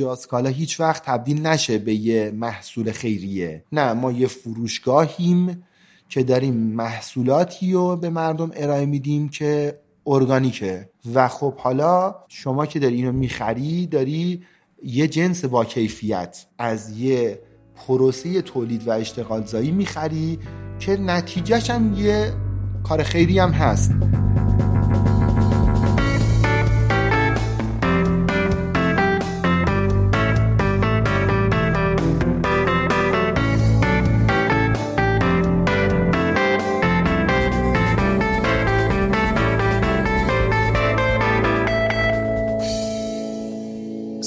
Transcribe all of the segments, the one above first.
جاسکالا هیچ وقت تبدیل نشه به یه محصول خیریه. نه ما یه فروشگاهیم که داریم محصولاتی رو به مردم ارائه میدیم که ارگانیکه. و خب حالا شما که داری اینو می‌خری داری یه جنس با کیفیت از یه پروسه تولید و اشتغال زایی می‌خری که نتیجهش هم یه کار خیری هم هست.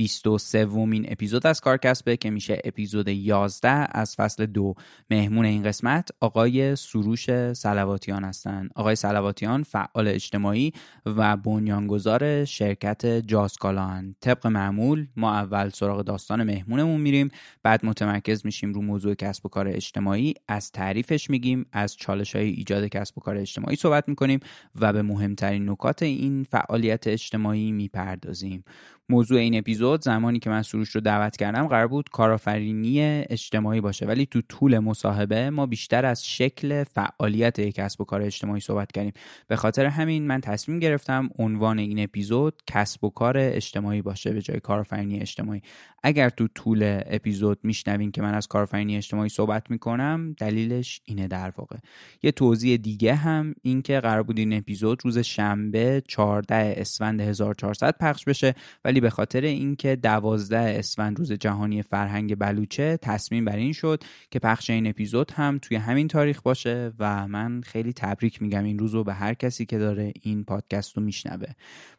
23 ومین اپیزود از کارکسبه که میشه اپیزود 11 از فصل دو. مهمون این قسمت آقای سروش سلواتیان هستند آقای سلواتیان فعال اجتماعی و بنیانگذار شرکت جاسکالا هن. طبق معمول ما اول سراغ داستان مهمونمون میریم بعد متمرکز میشیم رو موضوع کسب و کار اجتماعی. از تعریفش میگیم از چالش های ایجاد کسب و کار اجتماعی صحبت می‌کنیم و به مهمترین نکات این فعالیت اجتماعی می‌پردازیم. موضوع این اپیزود زمانی که من سروش رو دعوت کردم قرار بود کارآفرینی اجتماعی باشه. ولی تو طول مصاحبه ما بیشتر از شکل فعالیت یک کسب و کار اجتماعی صحبت کردیم. به خاطر همین من تصمیم گرفتم عنوان این اپیزود کسب و کار اجتماعی باشه به جای کارآفرینی اجتماعی. اگر تو طول اپیزود میشنوین که من از کارآفرینی اجتماعی صحبت می‌کنم دلیلش اینه در واقع. یه توضیح دیگه هم این که قرار بود این اپیزود روز شنبه 14 اسفند 1400 پخش بشه. ولی به خاطر اینکه 12 اسفند روز جهانی فرهنگ بلوچه تصمیم بر این شد که پخش این اپیزود هم توی همین تاریخ باشه و من خیلی تبریک میگم این روز رو به هر کسی که داره این پادکست رو میشنوه.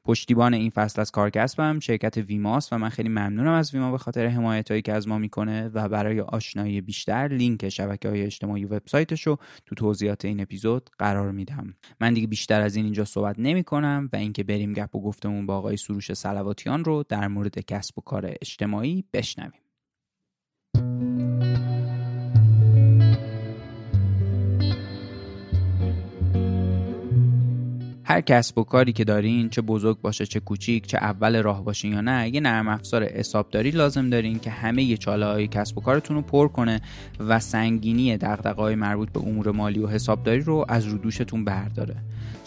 پشتیبان این فصل از کارکسبم شرکت ویماس و من خیلی ممنونم از ویما به خاطر حمایت هایی که از ما می‌کنه و برای آشنایی بیشتر لینک شبکه های اجتماعی وبسایتش رو تو توضیحات این اپیزود قرار میدم. من دیگه بیشتر از این اینجا صحبت نمی کنم و اینکه بریم گپ و گفتمون با آقای سروش سلواتیان در مورد کسب و کار اجتماعی بشنویم. هر کسب و کاری که دارین چه بزرگ باشه چه کوچیک چه اول راه باشین یا نه یه نرم افزار حسابداری لازم دارین که همه یه چاله های کسب و کارتون رو پر کنه و سنگینی های مربوط به امور مالی و حسابداری رو از رو دوشتون برداره.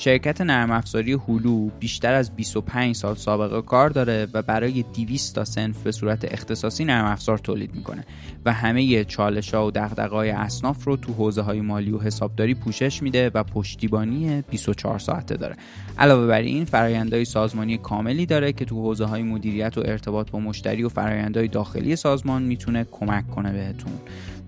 شرکت نرم افزاری هولو بیشتر از 25 سال سابقه کار داره و برای 200 تا سنف به صورت اختصاصی نرم افزار تولید می‌کنه و همه چالش ها و های اصناف رو تو حوزه های مالی و حسابداری پوشش میده و پشتیبانی 24 ساعته داره. علاوه بر این فرایندهای سازمانی کاملی داره که تو حوزه های مدیریت و ارتباط با مشتری و فرایندهای داخلی سازمان می‌تونه کمک کنه بهتون.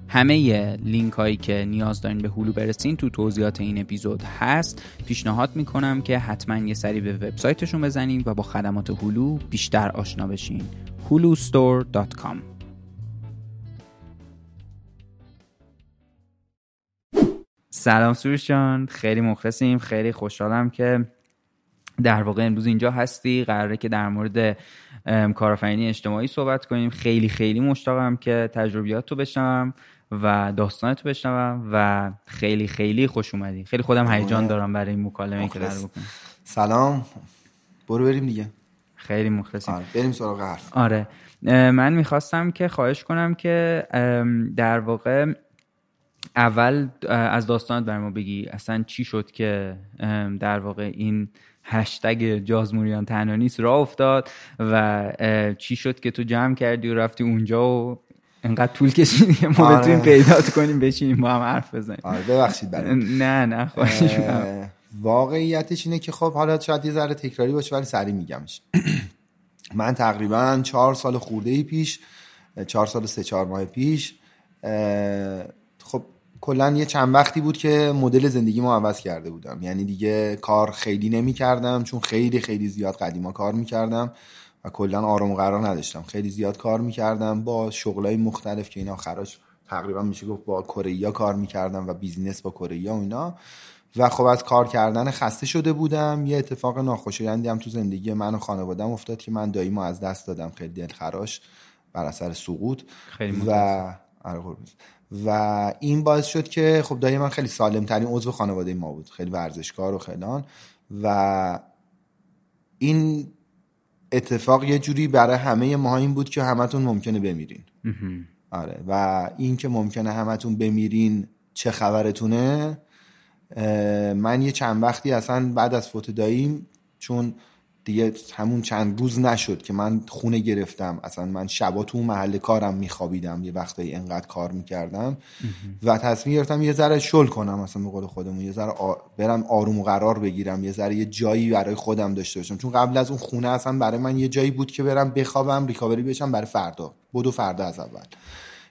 همه لینک هایی که نیاز دارین به هلو برسین تو توضیحات این اپیزود هست. پیشنهاد می‌کنم که حتما یه سری به وبسایتشون بزنین و با خدمات هلو بیشتر آشنا بشین. hulustore.com سلام سروش جان. خیلی مخلصیم. خیلی خوشحالم که در واقع امروز اینجا هستی. قراره که در مورد کارآفرینی اجتماعی صحبت کنیم. خیلی خیلی مشتاقم که تجربیات رو بشنوم. و داستانت رو بشنوم و خیلی خیلی خوش اومدی. خیلی خودم هیجان دارم برای این مکالمه که در بکنم. سلام. برو بریم دیگه. خیلی مخلصیم. آره بریم سراغ حرف. آره. من می‌خواستم که خواهش کنم که در واقع اول از داستانت بر ما بگی. اصلا چی شد که در واقع این هشتگ جازموریان تنها نیست راه افتاد و چی شد که تو جمع کردی و رفتی اونجا و انقدر طول کشیدی که ما آره. بتونیم پیدا کنیم بشینیم با هم حرف بزنیم. آره ببخشید نه نه خواهش واقعیتش اینه که خب حالا شاید یه ذره تکراری باشه ولی سریع میگمش من تقریبا چهار سال خورده ای پیش چهار سال و سه چهار ماه پیش خب کلا یه چند وقتی بود که مدل زندگی ما عوض کرده بودم. یعنی دیگه کار خیلی نمی کردم چون خیلی خیلی زیاد قدیما کار می‌کردم. و کلا آرام و قرار نداشتم. خیلی زیاد کار می‌کردم با شغلای مختلف که اینا خراج تقریبا میشه گفت با کره کار می‌کردم و بیزینس با کره و اینا. و خب از کار کردن خسته شده بودم. یه اتفاق ناخوشایندی هم تو زندگی من و خانوادم افتاد که من داییمو از دست دادم. خیلی دلخراش بر اثر سقوط. خیلی و آره. و این باعث شد که خب دایی من خیلی سالم ترین عضو خانواده ما بود. خیلی ورزشکار و خیلان و این اتفاق یه جوری برای همه ما این بود که همتون ممکنه بمیرین. آره. و این که ممکنه همتون بمیرین چه خبرتونه من یه چند وقتی اصلا بعد از فوت داییم چون دیگه همون چند روز نشد که من خونه گرفتم. اصلا من شبا تو محل کارم میخوابیدم. یه وقتایی انقدر کار می‌کردم. و تصمیم گرفتم یه ذره شل کنم اصلا به قول خودمون. یه ذره برم آروم و قرار بگیرم. یه ذره یه جایی برای خودم داشته باشم. چون قبل از اون خونه اصلا برای من یه جایی بود که برم بخوابم ریکاوری بشم برای فردا. بدو فردا از اول.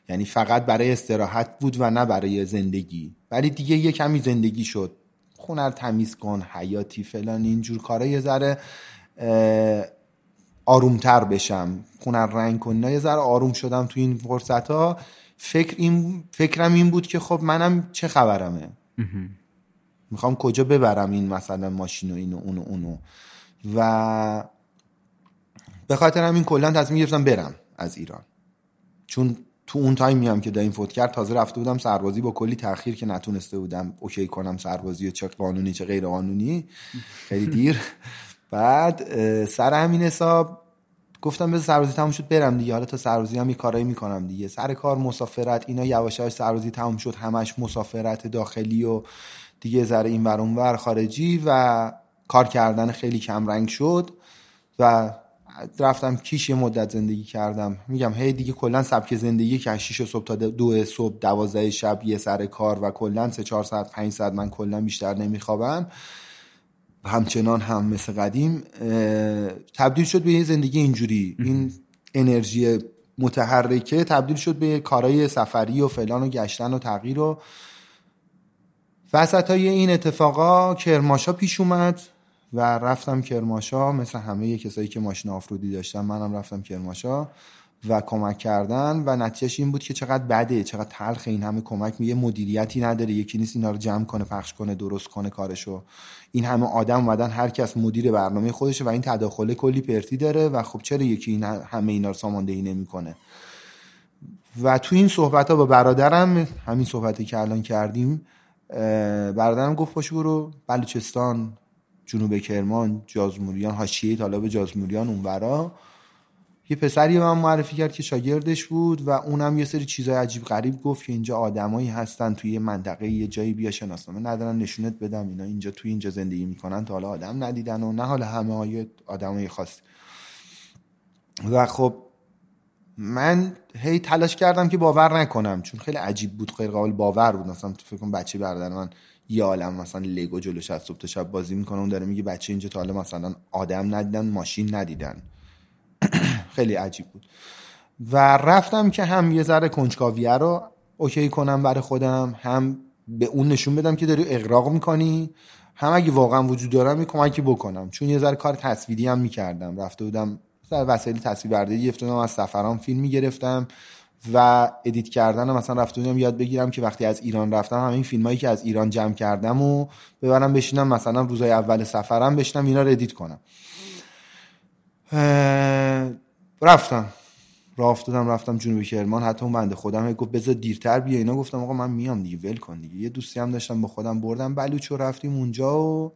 یعنی فقط برای استراحت بود و نه برای زندگی. ولی دیگه یه کمی زندگی شد. خونه رو تمیز کن حیاتی فلان اینجور کارا. یه ذره آرومتر بشم. خونه رنگ کن. اینا یه ذره آروم شدم تو این فرصت ها فکر این فکرم این بود که خب منم چه خبرمه؟ می‌خوام کجا ببرم این مثلا ماشین و اینو اونو اونو و به خاطر همین کلا تصمیم گرفتم برم از ایران. چون تو اون تایمی هم که دایم فوت کرد تازه رفته بودم سربازی با کلی تاخیر که نتونسته بودم اوکی کنم سربازی چه قانونی چه غیر قانونی خیلی دیر. بعد سر همین حساب گفتم بذار سربازی تموم شد برم دیگه. حالا تا سربازی هم یه کارایی می‌کنم دیگه. سر کار مسافرت اینا یواش یواش سربازی تموم شد همش مسافرت داخلی و دیگه ذره این ور اون ور خارجی و کار کردن خیلی کم رنگ شد و رفتم کیش یه مدت زندگی کردم. میگم هی دیگه کلا سبک زندگی که از 6 صبح تا دو صبح دوازده شب یه سر کار و کلا سه چهار ساعت پنج ساعت من کلا بیشتر نمیخوابم. همچنان هم مثل قدیم تبدیل شد به یه زندگی اینجوری. این انرژی متحرکه تبدیل شد به کارهای سفری و فلان و گشتن و تغییر و وسط های این اتفاقا کرماشا پیش اومد و رفتم کرماشا مثل همه کسایی که ماشین آفرودی داشتن. منم رفتم کرماشا. و کمک کردن و نتیجهش این بود که چقدر بده چقدر تلخ این همه کمک یه مدیریتی نداره یکی نیست اینا رو جمع کنه پخش کنه درست کنه کارشو. این همه آدم اومدن هر کس مدیر برنامه خودشه و این تداخله کلی پرتی داره و خب چرا یکی این همه اینا رو ساماندهی نمی‌کنه؟ و تو این صحبت ها با برادرم همین صحبتی که الان کردیم برادرم گفت باشه برو بلوچستان جنوب کرمان جازموریان حاشیه طالب جازموریان اونورا. یه پسری به من معرفی کرد که شاگردش بود و اونم یه سری چیزای عجیب غریب گفت که اینجا آدمایی هستن توی یه منطقه یه جایی بیا شناسنامه ندارن نشونت بدم. اینا اینجا توی اینجا زندگی می‌کنن تا حالا آدم ندیدن و نه حالا همه آدمای خاص و خب من هی تلاش کردم که باور نکنم چون خیلی عجیب بود غیر قابل باور بود. مثلا فکر کنم بچه برادر من یه عالم مثلا لگو جلوش از صبح تا شب بازی می‌کنه اون داره میگه بچه اینجا تا حالا مثلا آدم ندیدن ماشین ندیدن. خیلی عجیب بود. و رفتم که هم یه ذره کنجکاویه رو اوکی کنم برای خودم هم به اون نشون بدم که داری اقراق می‌کنی هم اگه واقعا وجود دارم یه کمکی بکنم. چون یه ذره کار تصویری هم می‌کردم. رفته بودم وسایل تصویر برداری افتادم از سفرام فیلم می‌گرفتم و edit کردن مثلا رفته بودم یاد بگیرم که وقتی از ایران رفتم همین فیلمایی که از ایران جمع کردم و ببرم بشینم مثلا روزای اول سفرم بشینم اینا رو edit کنم. رفتم. راه افتادم رفتم جنوب کرمان. حتی اون بنده خدام گفت بذار دیرتر بیا اینا گفتم آقا من میام دیگه ول کن دیگه. یه دوستی هم داشتم با خودم بردم. بلوچ و رفتیم اونجا و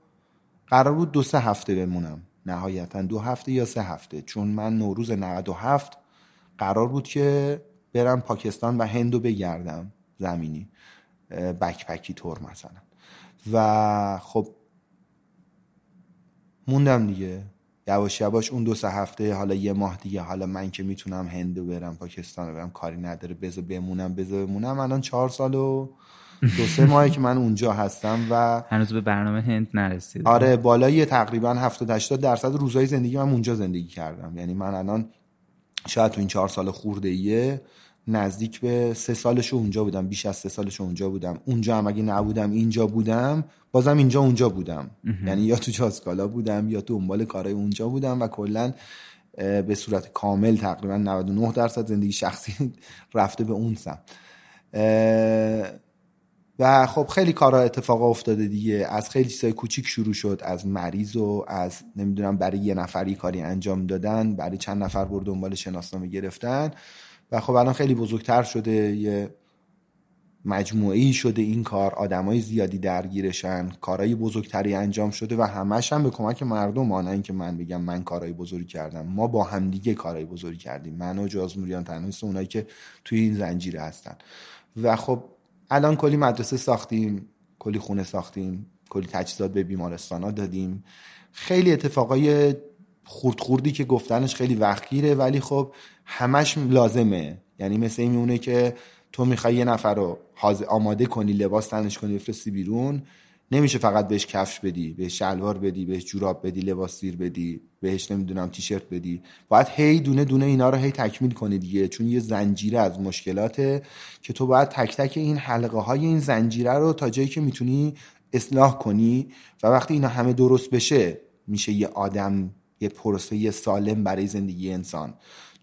قرار بود دو سه هفته بمونم. نهایتا دو هفته یا سه هفته. چون من نوروز 97 قرار بود که برم پاکستان و هندو بگردم. زمینی. بکپکی تور مثلا. و خب موندم دیگه. یواش یواش اون دو سه هفته حالا یه ماه دیگه حالا من که می‌تونم هندو برم پاکستان برم کاری نداره بذار بمونم بذار بمونم. الان چهار سال و دو سه ماهی که من اونجا هستم و هنوز به برنامه هند نرسید آره بالای تقریبا 70 80 درصد روزهای زندگی من اونجا زندگی کردم. یعنی من الان شاید تو این چهار سال خورده ایه نزدیک به سه سالش اونجا بودم بیش از سه سالش اونجا بودم. اونجا هم اگه نبودم اینجا بودم بازم اینجا اونجا بودم. یعنی یا تو جاسکالا بودم یا تو دنبال کارهای اونجا بودم و کلا به صورت کامل تقریبا 99 درصد زندگی شخصی رفته به اون سم و خب خیلی کارا اتفاق افتاده دیگه. از خیلی چیزای کوچیک شروع شد. از مریض و از نمی‌دونم برای یه نفری کاری انجام دادن برای چند نفر برد دنبال شناسنامه گرفتن. و خب الان خیلی بزرگتر شده یه مجموعی شده این کار آدمای زیادی درگیرشن کارهای بزرگتری انجام شده و همش هم به کمک مردم آنه اینکه من بگم من کارهای بزرگی کردم ما با همدیگه کارهای بزرگی کردیم. من و جازموریان تنهایست اونایی که توی این زنجیره هستن. و خب الان کلی مدرسه ساختیم کلی خونه ساختیم کلی تجهیزات به بیمارستان ها دادیم. خیلی اتفاقای خورد خوردی که گفتنش خیلی وقتگیره ولی خب همش لازمه. یعنی مثل این میونه که تو می‌خوای یه نفر رو آماده کنی لباس تنش کنی بفرستی بیرون نمیشه فقط بهش کفش بدی بهش شلوار بدی بهش جوراب بدی لباس سیر بدی بهش نمی‌دونم تیشرت بدی. باید هی دونه دونه اینا رو هی تکمیل کنی دیگه چون یه زنجیره از مشکلاته که تو باید تک تک این حلقه های این زنجیره رو تا جایی که می‌تونی اصلاح کنی و وقتی اینا همه درست بشه میشه یه آدم یه پروسه سالم برای زندگی انسان.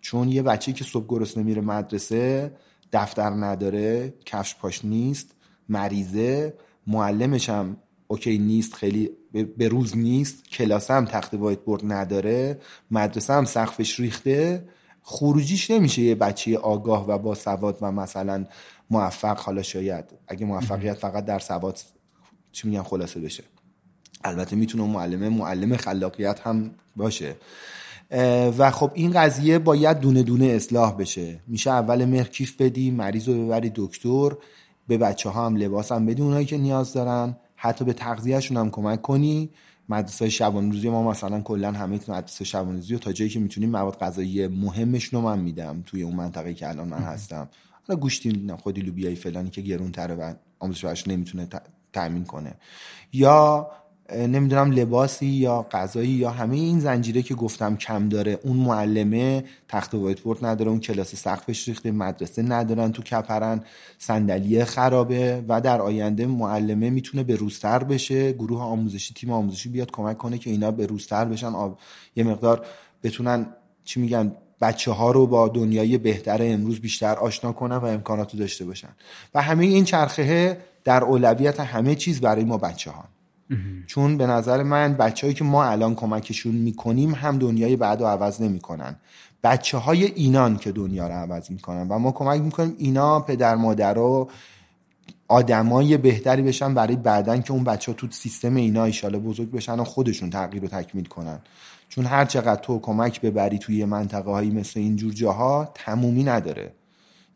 چون یه بچه که صبح گرسنه میره مدرسه دفتر نداره کفش پاش نیست مریضه معلمش هم اوکی نیست خیلی به روز نیست کلاس هم تخت وایت بورد نداره مدرسه هم سقفش ریخته خروجیش نمیشه یه بچه آگاه و با سواد و مثلا موفق حالا شاید اگه موفقیت فقط در سواد چی میگن خلاصه بشه. البته می‌تونه معلمه معلم خلاقیت هم باشه. و خب این قضیه باید دونه دونه اصلاح بشه. میشه اول مهر کیف بدی مریض رو ببری دکتر به بچه ها هم لباس هم بدی اونایی که نیاز دارن. حتی به تغذیهشون هم کمک کنی. مدرسه شبان روزی ما مثلا کلا همه مدرسه شبان روزی و تا جایی که می‌تونیم مواد غذایی مهمشون رو من میدم. توی اون منطقه که الان من هستم. حالا گوشتی خودی لوبیای فلانی که گرون تره و آموزش نمی‌تونه تامین کنه. یا نمی‌دونم لباسی یا غذایی یا همه این زنجیره که گفتم کم داره. اون معلمه تخت وایت نداره اون کلاس سقفش ریخته مدرسه ندارن تو کپرن صندلی خرابه و در آینده معلمه می‌تونه به روزتر بشه. گروه آموزشی تیم آموزشی بیاد کمک کنه که اینا به روزتر بشن. آب... یه مقدار بتونن چی میگن بچه ها رو با دنیای بهتر امروز بیشتر آشنا کنن و امکانات رو داشته باشن. و همه این چرخه در اولویت همه چیز برای ما بچه ها چون به نظر من بچههایی که ما الان کمکشون می‌کنیم هم دنیای بعد رو عوض نمی‌کنن. بچه های اینان که دنیا رو عوض می‌کنن و ما کمک می‌کنیم اینا پدر مادر و آدمای بهتری بشن برای بعدن که اون بچه ها تو سیستم اینا ایشالا بزرگ بشن و خودشون تغییر و تکمیل کنن. چون هر چقدر تو کمک ببری توی منطقه هایی مثل اینجور جاها تمومی نداره.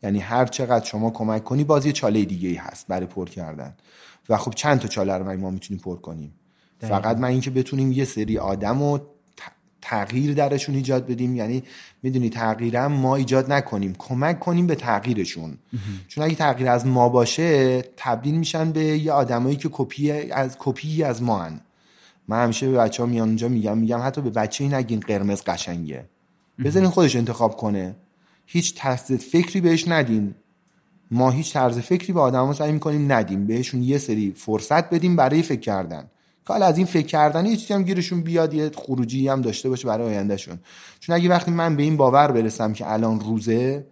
یعنی هر چقدر شما کمک کنی بازی چاله دیگه ای هست برای پر کردن. و خب چند تا چاله رو ما می‌تونیم پر کنیم. فقط من اینکه بتونیم یه سری آدم و تغییر درشون ایجاد بدیم یعنی می‌دونی تغییرم ما ایجاد نکنیم کمک کنیم به تغییرشون. چون اگه تغییر از ما باشه تبدیل میشن به یه آدمایی که کپی از کپی از ما هن. من همیشه به بچه ها میان اونجا میگم میگم حتی به بچه این نگین قرمز قشنگه. بذارین خودش انتخاب کنه. هیچ تست فکری بهش ندین. ما هیچ طرز فکری به آدما سعی می‌کنیم ندیم. بهشون یه سری فرصت بدیم برای فکر کردن. حالا از این فکر کردن یه چیزی هم گیرشون بیاد یه خروجی هم داشته باشه برای آیندهشون. چون اگه وقتی من به این باور برسم که الان روزه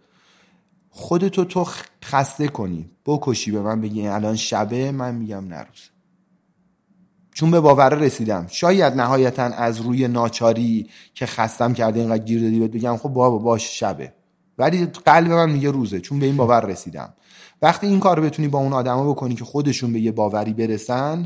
خودتو تو خسته کنی. بکشی به من بگی الان شبه من میگم نروز چون به باور رسیدم. شاید نهایتا از روی ناچاری که خستم کرده اینقدر گیر دادی بگم خب بابا باش شبه. ولی قلب من میگه روزه چون به این باور رسیدم. وقتی این کار بتونی با اون آدما بکنی که خودشون به یه باوری برسن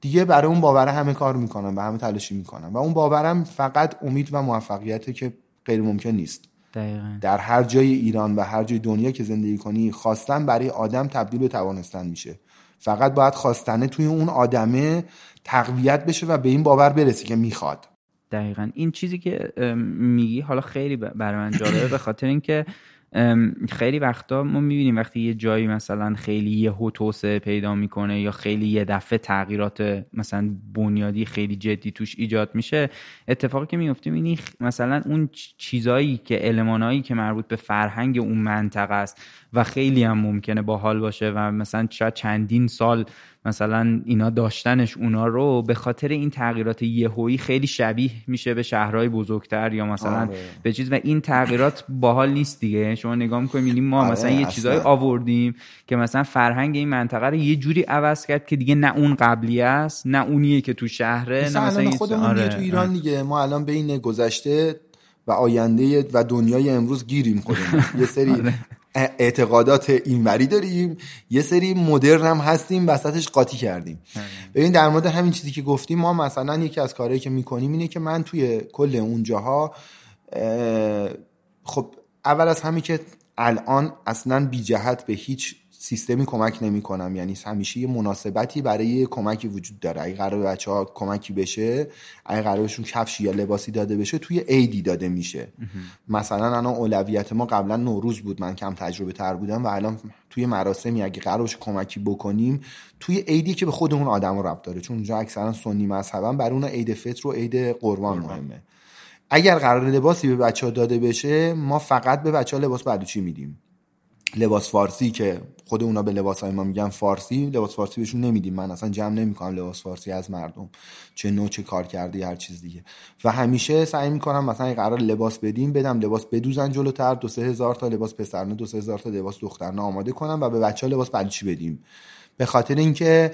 دیگه برای اون باور همه کار می‌کنن و همه تلاشی می‌کنن. و اون باورم فقط امید و موفقیته که غیر ممکن نیست. دقیقا. در هر جای ایران و هر جای دنیا که زندگی کنی خواستن برای آدم تبدیل به توانستن میشه. فقط باید خواستنه توی اون آدمه تقویت بشه و به این باور برسی که می‌خواد. دقیقا. این چیزی که میگی حالا خیلی برای من جالبه به خاطر اینکه خیلی وقتا ما می‌بینیم وقتی یه جایی مثلا خیلی یه توسعه پیدا می‌کنه یا خیلی یه دفعه تغییرات مثلا بنیادی خیلی جدی توش ایجاد میشه اتفاقی که میفته اینی مثلا اون چیزایی که المانایی که مربوط به فرهنگ اون منطقه است. و خیلی هم ممکنه باحال باشه و مثلا شاید چندین سال مثلا اینا داشتنش اونا رو به خاطر این تغییرات یهویی خیلی شبیه میشه به شهرهای بزرگتر یا مثلا آره. به چیز و این تغییرات باحال نیست دیگه شما نگاه می‌کنید ما آره مثلا یه چیزای آوردیم که مثلا فرهنگ این منطقه رو یه جوری عوض کرد که دیگه نه اون قبلی است نه اونیه که تو شهره نه مثلا خودمون آره. تو ایران دیگه ما الان بین گذشته و آینده و دنیای امروز گیریم خودمون یه سری آره. اعتقادات اینوری داریم. یه سری مدرن هم هستیم وسطش قاطی کردیم. ببین در مورد همین چیزی که گفتیم ما مثلا یکی از کارهایی که می‌کنیم اینه که من توی کل اونجاها خب اول از همین که الان اصلا بی جهت به هیچ سیستمی کمک نمی کنم یعنی همیشه یه مناسبتی برای کمکی وجود داره. اگه قرار بچه ها کمکی بشه اگه قرار بهشون کفشی یا لباسی داده بشه توی عیدی داده میشه. مثلا الان اولویت ما قبلا نوروز بود. من کم تجربه تر بودم و الان توی مراسمی اگه قرار باشه کمکی بکنیم توی عیدی که به خود اون آدم رو ربط داره. چون اونجا اکثرا سنی مذهبن. بر اون عید فطر و عید قربان مهمه. اگر قرار لباسی به بچه ها داده بشه ما فقط به بچه ها لباس بلوچی میدیم؟ لباس فارسی که خود اونا به لباس های ما میگن فارسی لباس فارسی بهشون نمیدیم. من اصلا جمع نمی‌کنم لباس فارسی از مردم. چه نوع چه کار کرده هر چیز دیگه. و همیشه سعی می‌کنم مثلا قرار لباس بدیم بدم لباس بدوزن جلوتر دو سه هزار تا لباس پسرانه دو سه هزار تا لباس دخترانه آماده کنم و به بچه ها لباس بلوچی بدیم. به خاطر اینکه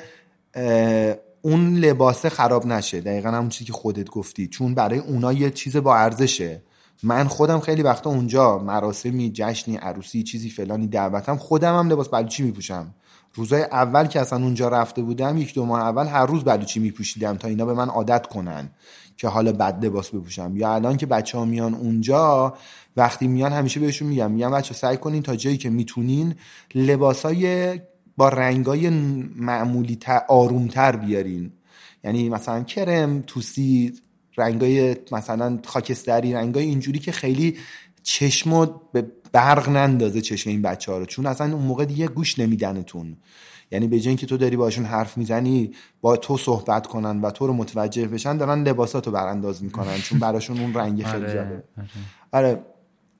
اون لباسه خراب نشه. دقیقا همون چیزی که خودت گفتی. چون برای اونا یه چیز با ارزشه. من خودم خیلی وقتا اونجا مراسمی جشنی عروسی چیزی فلانی دعوتم خودم هم لباس بلوچی میپوشم. روزای اول که اصلا اونجا رفته بودم یک دو ماه اول هر روز بلوچی میپوشیدم تا اینا به من عادت کنن که حالا بد لباس بپوشم. یا الان که بچه ها میان اونجا وقتی میان همیشه بهشون میگم میگم بچه سعی کنین تا جایی که می‌تونین لباسای با رنگای معمولی تر آرومتر بیارین. یعنی مثلا کرم توسی رنگای مثلا خاکستری رنگای اینجوری که خیلی چشمو به برق نندازه چشم این بچه ها رو. چون اصلا اون موقع دیگه گوش نمیدنتون. یعنی به که تو داری باشون حرف می‌زنی با تو صحبت کنن و تو رو متوجه بشن دارن لباساتو برانداز می‌کنن چون براشون اون رنگ خیلی آره، جالبه. آره.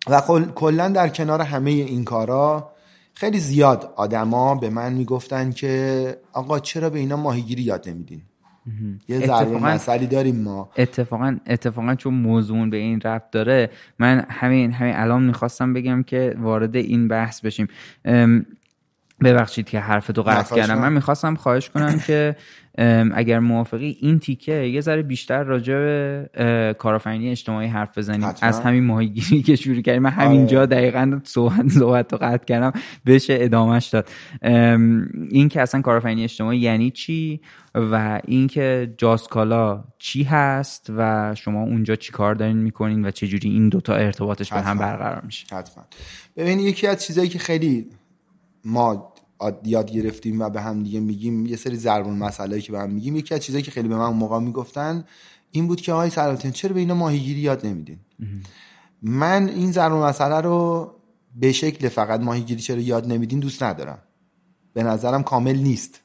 و کلا در کنار همه این کارا خیلی زیاد آدما به من می‌گفتن که آقا چرا به اینا ماهیگیری یاد نمیدین؟ یه ضرب مسئله داریم ما. اتفاقا اتفاقا چون موضوع به این ربط داره من همین همین الان می‌خواستم بگم که وارد این بحث بشیم. ببخشید که حرفتو قطع کردم. من می‌خواستم خواهش کنم که اگر موافقی این تیکه یه ذره بیشتر راجع به کارآفرینی اجتماعی حرف بزنیم. از همین ماهیگیری که شروع کردیم. من همینجا آره. دقیقا صحبت صحبت رو قطع کردم. بشه ادامهش داد. این که اصلا کارآفرینی اجتماعی یعنی چی و اینکه جاسکالا چی هست و شما اونجا چی کار دارین می‌کنین و چجوری این دوتا ارتباطش به هم برقرار میشه. حتما. ببین یکی از چیزایی که خیلی ما یاد گرفتیم و به هم دیگه میگیم یه سری ضربون مسئله که به هم میگیم. یکی از چیزایی که خیلی به من موقع می‌گفتن این بود که آقای سلامتین چرا به اینا ماهیگیری یاد نمیدین؟ من این ضربون مسئله رو به شکل فقط ماهیگیری چرا یاد نمیدین دوست ندارم. به نظرم کامل نیست.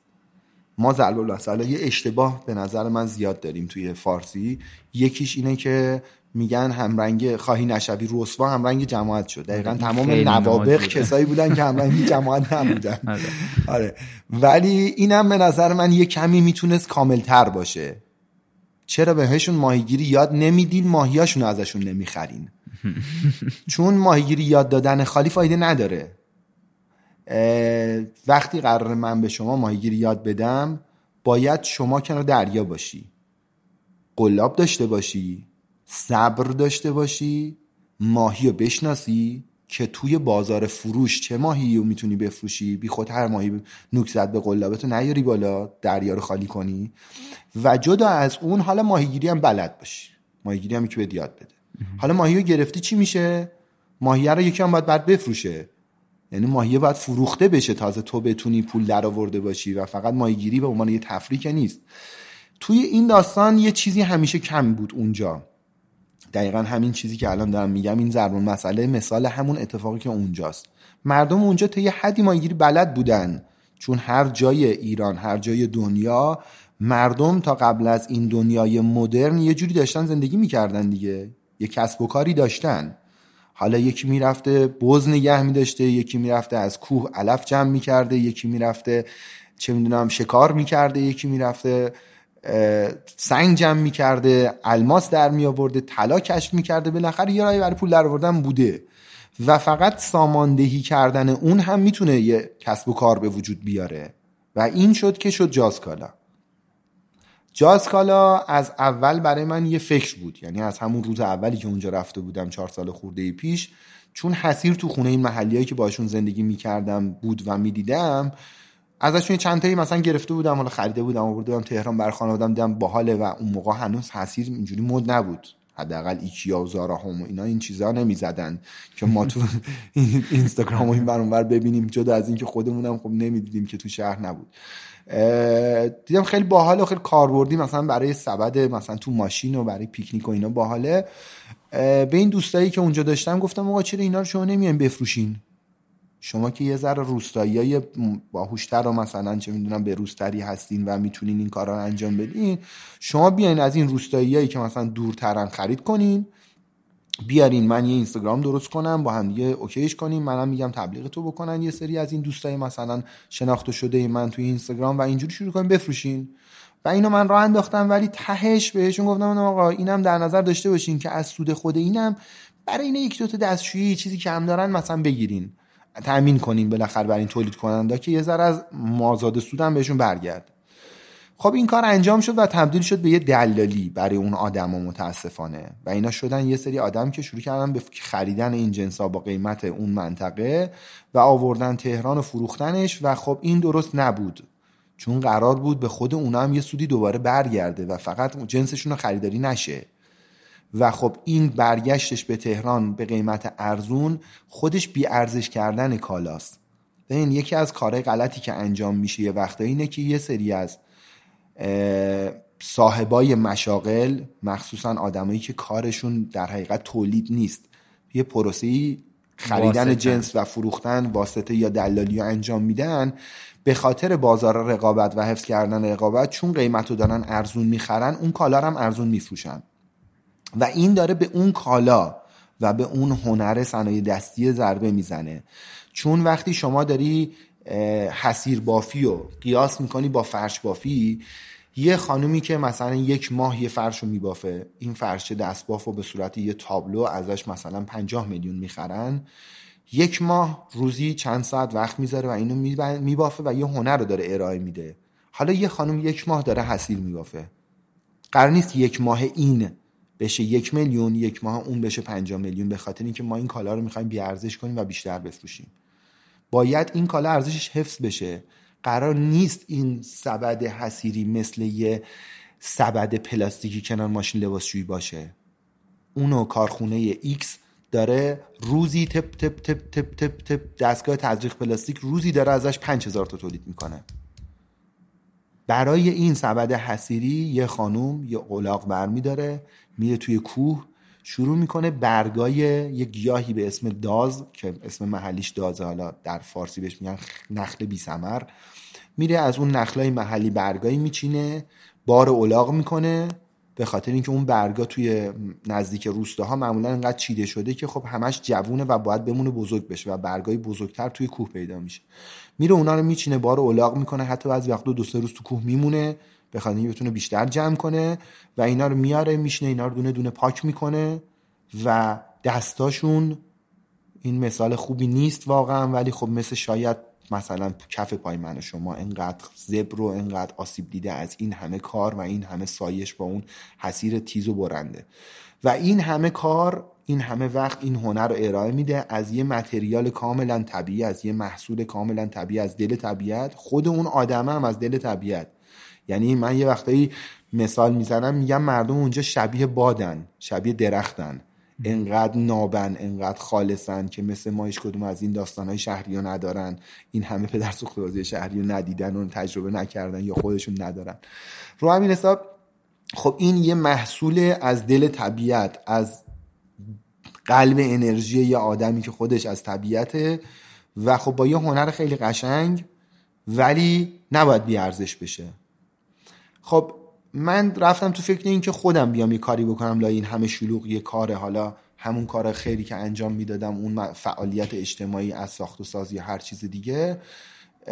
ما ضرب المثل یه اشتباه به نظر من زیاد داریم توی فارسی. یکیش اینه که میگن همرنگ خواهی نشوی رسوا همرنگ جماعت شد. دقیقا تمام نوابق. کسایی بودن که همرنگ جماعت نبودن. آره. آره. ولی اینم به نظر من یه کمی می‌تونست کاملتر باشه. چرا بهشون ماهیگیری یاد نمیدین؟ ماهیاشون ازشون نمی‌خرین. چون ماهیگیری یاد دادن خالی فایده نداره. وقتی قرار من به شما ماهیگیری یاد بدم باید شما کنار دریا باشی. قلاب داشته باشی. صبر داشته باشی ماهی رو بشناسی که توی بازار فروش چه ماهی رو می‌تونی بفروشی؟ بی خود هر ماهی نوک زد به قلابتو نیاری بالا دریا رو خالی کنی. و جدا از اون حالا ماهیگیری هم بلد باشی. ماهیگیری هم که بهت یاد بده. حالا ماهی رو گرفتی چی میشه؟ ماهیه رو یکی هم باید بعد بفروشه. یعنی ماهیه باید فروخته بشه تازه تو بتونی پول در آورده باشی و فقط ماهیگیری به عنوان یه تفریح نیست. توی این داستان یه چیزی همیشه کم بود اونجا. دقیقا همین چیزی که الان دارم میگم این ضرب مسئله مثال همون اتفاقی که اونجاست. مردم اونجا تا یه حدی ماهیگیری بلد بودن چون هر جای ایران هر جای دنیا مردم تا قبل از این دنیای مدرن یه جوری داشتن زندگی می‌کردن دیگه. یه کسب و کاری داشتن. حالا یکی می‌رفته بز نگه میداشته یکی می‌رفته از کوه علف جمع می‌کرده یکی می‌رفته چه می‌دونم شکار می‌کرده یکی می‌رفته. سنگ جمع می‌کرده الماس در می آورده طلا کشف می‌کرده بالاخره یه راهی برای پول در آوردن بوده. و فقط ساماندهی کردن اون هم می‌تونه یه کسب و کار به وجود بیاره. و این شد که شد جازکالا. جازکالا از اول برای من یه فکر بود. یعنی از همون روز اولی که اونجا رفته بودم چهار سال خورده پیش چون حسیر تو خونه این محلی که باشون زندگی می‌کردم بود و می‌دیدم ازشون چند تایی مثلا گرفته بودم حالا خریده بودم آورده بودم تهران بر خانوادم دیدم باحاله و اون موقع هنوز حسیر اینجوری مد نبود. حداقل ایکیا و زارا هم و اینا این چیزا نمی‌زدن که ما تو اینستاگرام و این بر اونور ببینیم. جدا از اینکه خودمونم خب نمی‌دیدیم که تو شهر نبود. دیدم خیلی باحال و خیلی کاربردی مثلا برای سبد مثلا تو ماشین و برای پیکنیک و اینا باحاله. به این دوستایی که اونجا داشتم گفتم آقا چرا اینا رو شما نمیاین بفروشین؟ شما که یه ذره روستایی های باهوشتر و مثلا چه می‌دونم به روستری هستین و می‌تونین این کارا رو انجام بدین شما بیاین از این روستایی هایی که مثلا دورترن خرید کنین بیارین من یه اینستاگرام درست کنم با هم دیگه اوکیش کنیم منم میگم تبلیغ تو بکنن یه سری از این دوستای مثلا شناخته شده من توی اینستاگرام و اینجوری شروع کنیم بفروشین. و اینو من راه انداختم ولی تهش بهشون گفتم آقا اینم در نظر داشته باشین که از سود خود اینم برای این یک دو تا دستشویی چیزی که هم دارن مثلا بگیرین. تأمین کنین بالاخره برای این تولید کننده که یه ذره از مازاد سودم بهشون برگرد. خب این کار انجام شد و تبدیل شد به یه دلالی برای اون آدما متاسفانه و اینا شدن یه سری آدم که شروع کردن به خریدن این جنس ها با قیمت اون منطقه و آوردن تهران و فروختنش و خب این درست نبود. چون قرار بود به خود اونا هم یه سودی دوباره برگرده و فقط جنسشون رو خریداری نشه. و خب این برگشتش به تهران به قیمت ارزون خودش بی ارزش کردن کالاست این یکی از کارهای غلطی که انجام میشه یه وقتا اینه که یه سری از صاحبای مشاغل مخصوصا آدمایی که کارشون در حقیقت تولید نیست یه پروسه خریدن واسطه. جنس و فروختن واسطه یا دلالی ها انجام میدن به خاطر بازار رقابت و حفظ کردن رقابت چون قیمت رو دارن ارزون می‌خرن اون کالا هم ارزون میفروشن و این داره به اون کالا و به اون هنر صنایع دستی ضربه می‌زنه. چون وقتی شما داری حسیر بافی و قیاس می‌کنی با فرش بافی یه خانومی که مثلا یک ماه یه فرش رو میبافه این فرش دستباف رو به صورت یه تابلو ازش مثلا پنجاه میلیون می‌خرن یک ماه روزی چند ساعت وقت می‌ذاره و اینو میبافه و یه هنر رو داره ارائه میده. حالا یه خانم یک ماه داره حسیر میبافه. قرار نیست یک ماه این بشه یک میلیون یک ماه اون بشه پنجاه میلیون به خاطر اینکه ما این کالا رو می‌خوایم بیارزش کنیم و بیشتر بفروشیم. باید این کالا ارزشش حفظ بشه. قرار نیست این سبد حصیری مثل یه سبد پلاستیکی کنار ماشین لباسشویی باشه. اونو کارخونه X داره روزی تپ تپ تپ تپ تپ تپ دستگاه تزریق پلاستیک روزی داره ازش 5000 تا تولید می‌کنه. برای این سبد حسیری یه خانوم یه قلاق برمی داره میره توی کوه شروع می‌کنه برگای یه گیاهی به اسم داز که اسم محلیش دازه حالا در فارسی بهش میگن نخل بی سمر میره از اون نخلای محلی برگایی میچینه بار اولاغ می‌کنه. به خاطر اینکه اون برگا توی نزدیک روستاها معمولا انقدر چیده شده که خب همش جوونه و باید بمونه بزرگ بشه و برگای بزرگتر توی کوه پیدا میشه. میره اونا رو میچینه بار اولاغ می‌کنه حتی بعضی وقتا دو سه روز تو کوه میمونه به خاطر اینکه بتونه بیشتر جمع کنه و اینا رو میاره میشنه اینا رو دونه دونه پاک می‌کنه و دستاشون این مثال خوبی نیست واقعا ولی خب مثل شاید مثلا کف پای من و شما انقدر زبر و انقدر آسیب دیده از این همه کار و این همه سایش با اون حسیر تیز و برنده. و این همه کار این همه وقت این هنر رو ارائه میده از یه متریال کاملا طبیعی از یه محصول کاملا طبیعی از دل طبیعت. خود اون آدمه هم از دل طبیعت. یعنی من یه وقتایی مثال می‌زنم میگم مردم اونجا شبیه بادن شبیه درختن. انقدر نابن انقدر خالصن که مثل ما هیچ کدوم از این داستانهای شهری ها ندارن. این همه پدر بازی شهری رو ندیدن و تجربه نکردن یا خودشون ندارن. رو همین حساب خب این یه محصول از دل طبیعت از قلب انرژی یه آدمی که خودش از طبیعته و خب با یه هنر خیلی قشنگ ولی نباید بیارزش بشه. خب من رفتم تو فکر این که خودم بیام یه کاری بکنم لای این همه شلوغ یه کاره. حالا همون کار خیلی که انجام می‌دادم اون فعالیت اجتماعی از ساخت و ساز یا هر چیز دیگه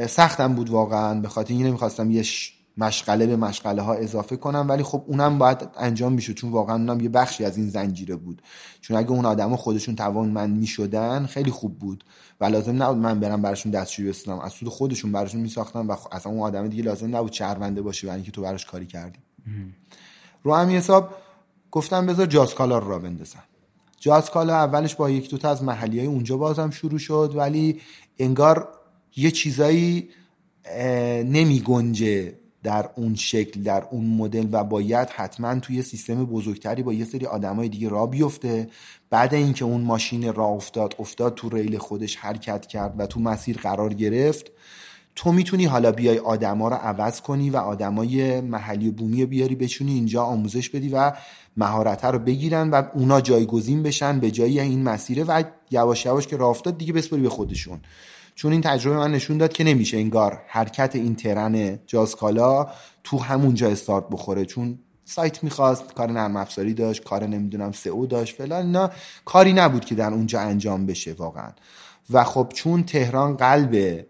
سختم بود واقعا. به خاطر اینکه نمی‌خواستم یه مشغله به مشغله ها اضافه کنم ولی خب اونم باید انجام می‌شد. چون واقعا اونم یه بخشی از این زنجیره بود. چون اگه اون آدما خودشون توانمند می‌شدن خیلی خوب بود. و لازم نبود من برم براشون دستشویی بسازم. از سود خودشون براشون میساختم و اصلا اون آدم دیگه لازم نبود شهرونده باشه برای اینکه تو براش کاری کردی. رو همین حساب گفتم بذار رو را بندازم. جاسکالا اولش با یک دوتا از محلی های اونجا بازم شروع شد ولی انگار یه چیزایی نمی گنجه در اون شکل در اون مدل و باید حتما توی سیستم بزرگتری با یه سری آدمای دیگه را بیفته. بعد اینکه اون ماشین را افتاد افتاد تو ریل خودش حرکت کرد و تو مسیر قرار گرفت. تو می‌تونی حالا بیای آدما رو عوض کنی و آدمای محلی و بومی بیاری بچونی اینجا آموزش بدی و مهارت رو بگیرن و اونا جایگزین بشن به جایی این مسیره و یواش یواش که راه افتاد دیگه بسپری به خودشون. چون این تجربه من نشون داد که نمیشه انگار حرکت این ترن جازکالا تو همون جا استارت بخوره. چون سایت می‌خواست کار نرم افزاری داشت کار نمی‌دونم سئو داشت فلان اینا. کاری نبود که در اونجا انجام بشه واقعا. و خب چون تهران قلب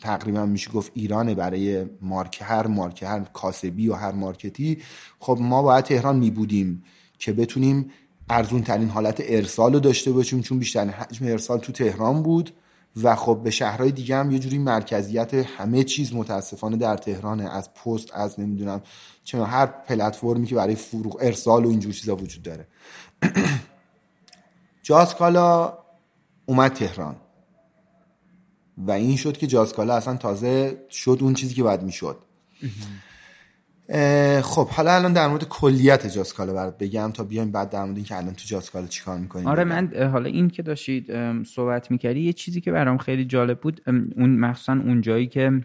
تقریبا میشه گفت ایرانه برای مارک هر مارک هر کاسبی و هر مارکتی. خب ما باید تهران میبودیم که بتونیم ارزون ترین حالت ارسال رو داشته باشیم چون بیشترین حجم ارسال تو تهران بود و خب به شهرهای دیگه هم یه جوری مرکزیت همه چیز متاسفانه در تهرانه از پست از نمی‌دونم چه هر پلتفرمی که برای فروغ ارسال و اینجور چیزا وجود داره. جاسکالا اومد تهران. و این شد که جاسکالا اصلا تازه شد اون چیزی که باید می‌شد. خب حالا الان در مورد کلیت جاسکالا برات بگم تا بیایم بعد در مورد اینکه الان تو جاسکالا چیکار می‌کنیم. آره من حالا این که داشتید صحبت می‌کردی یه چیزی که برام خیلی جالب بود اون مخصوصا اون جایی که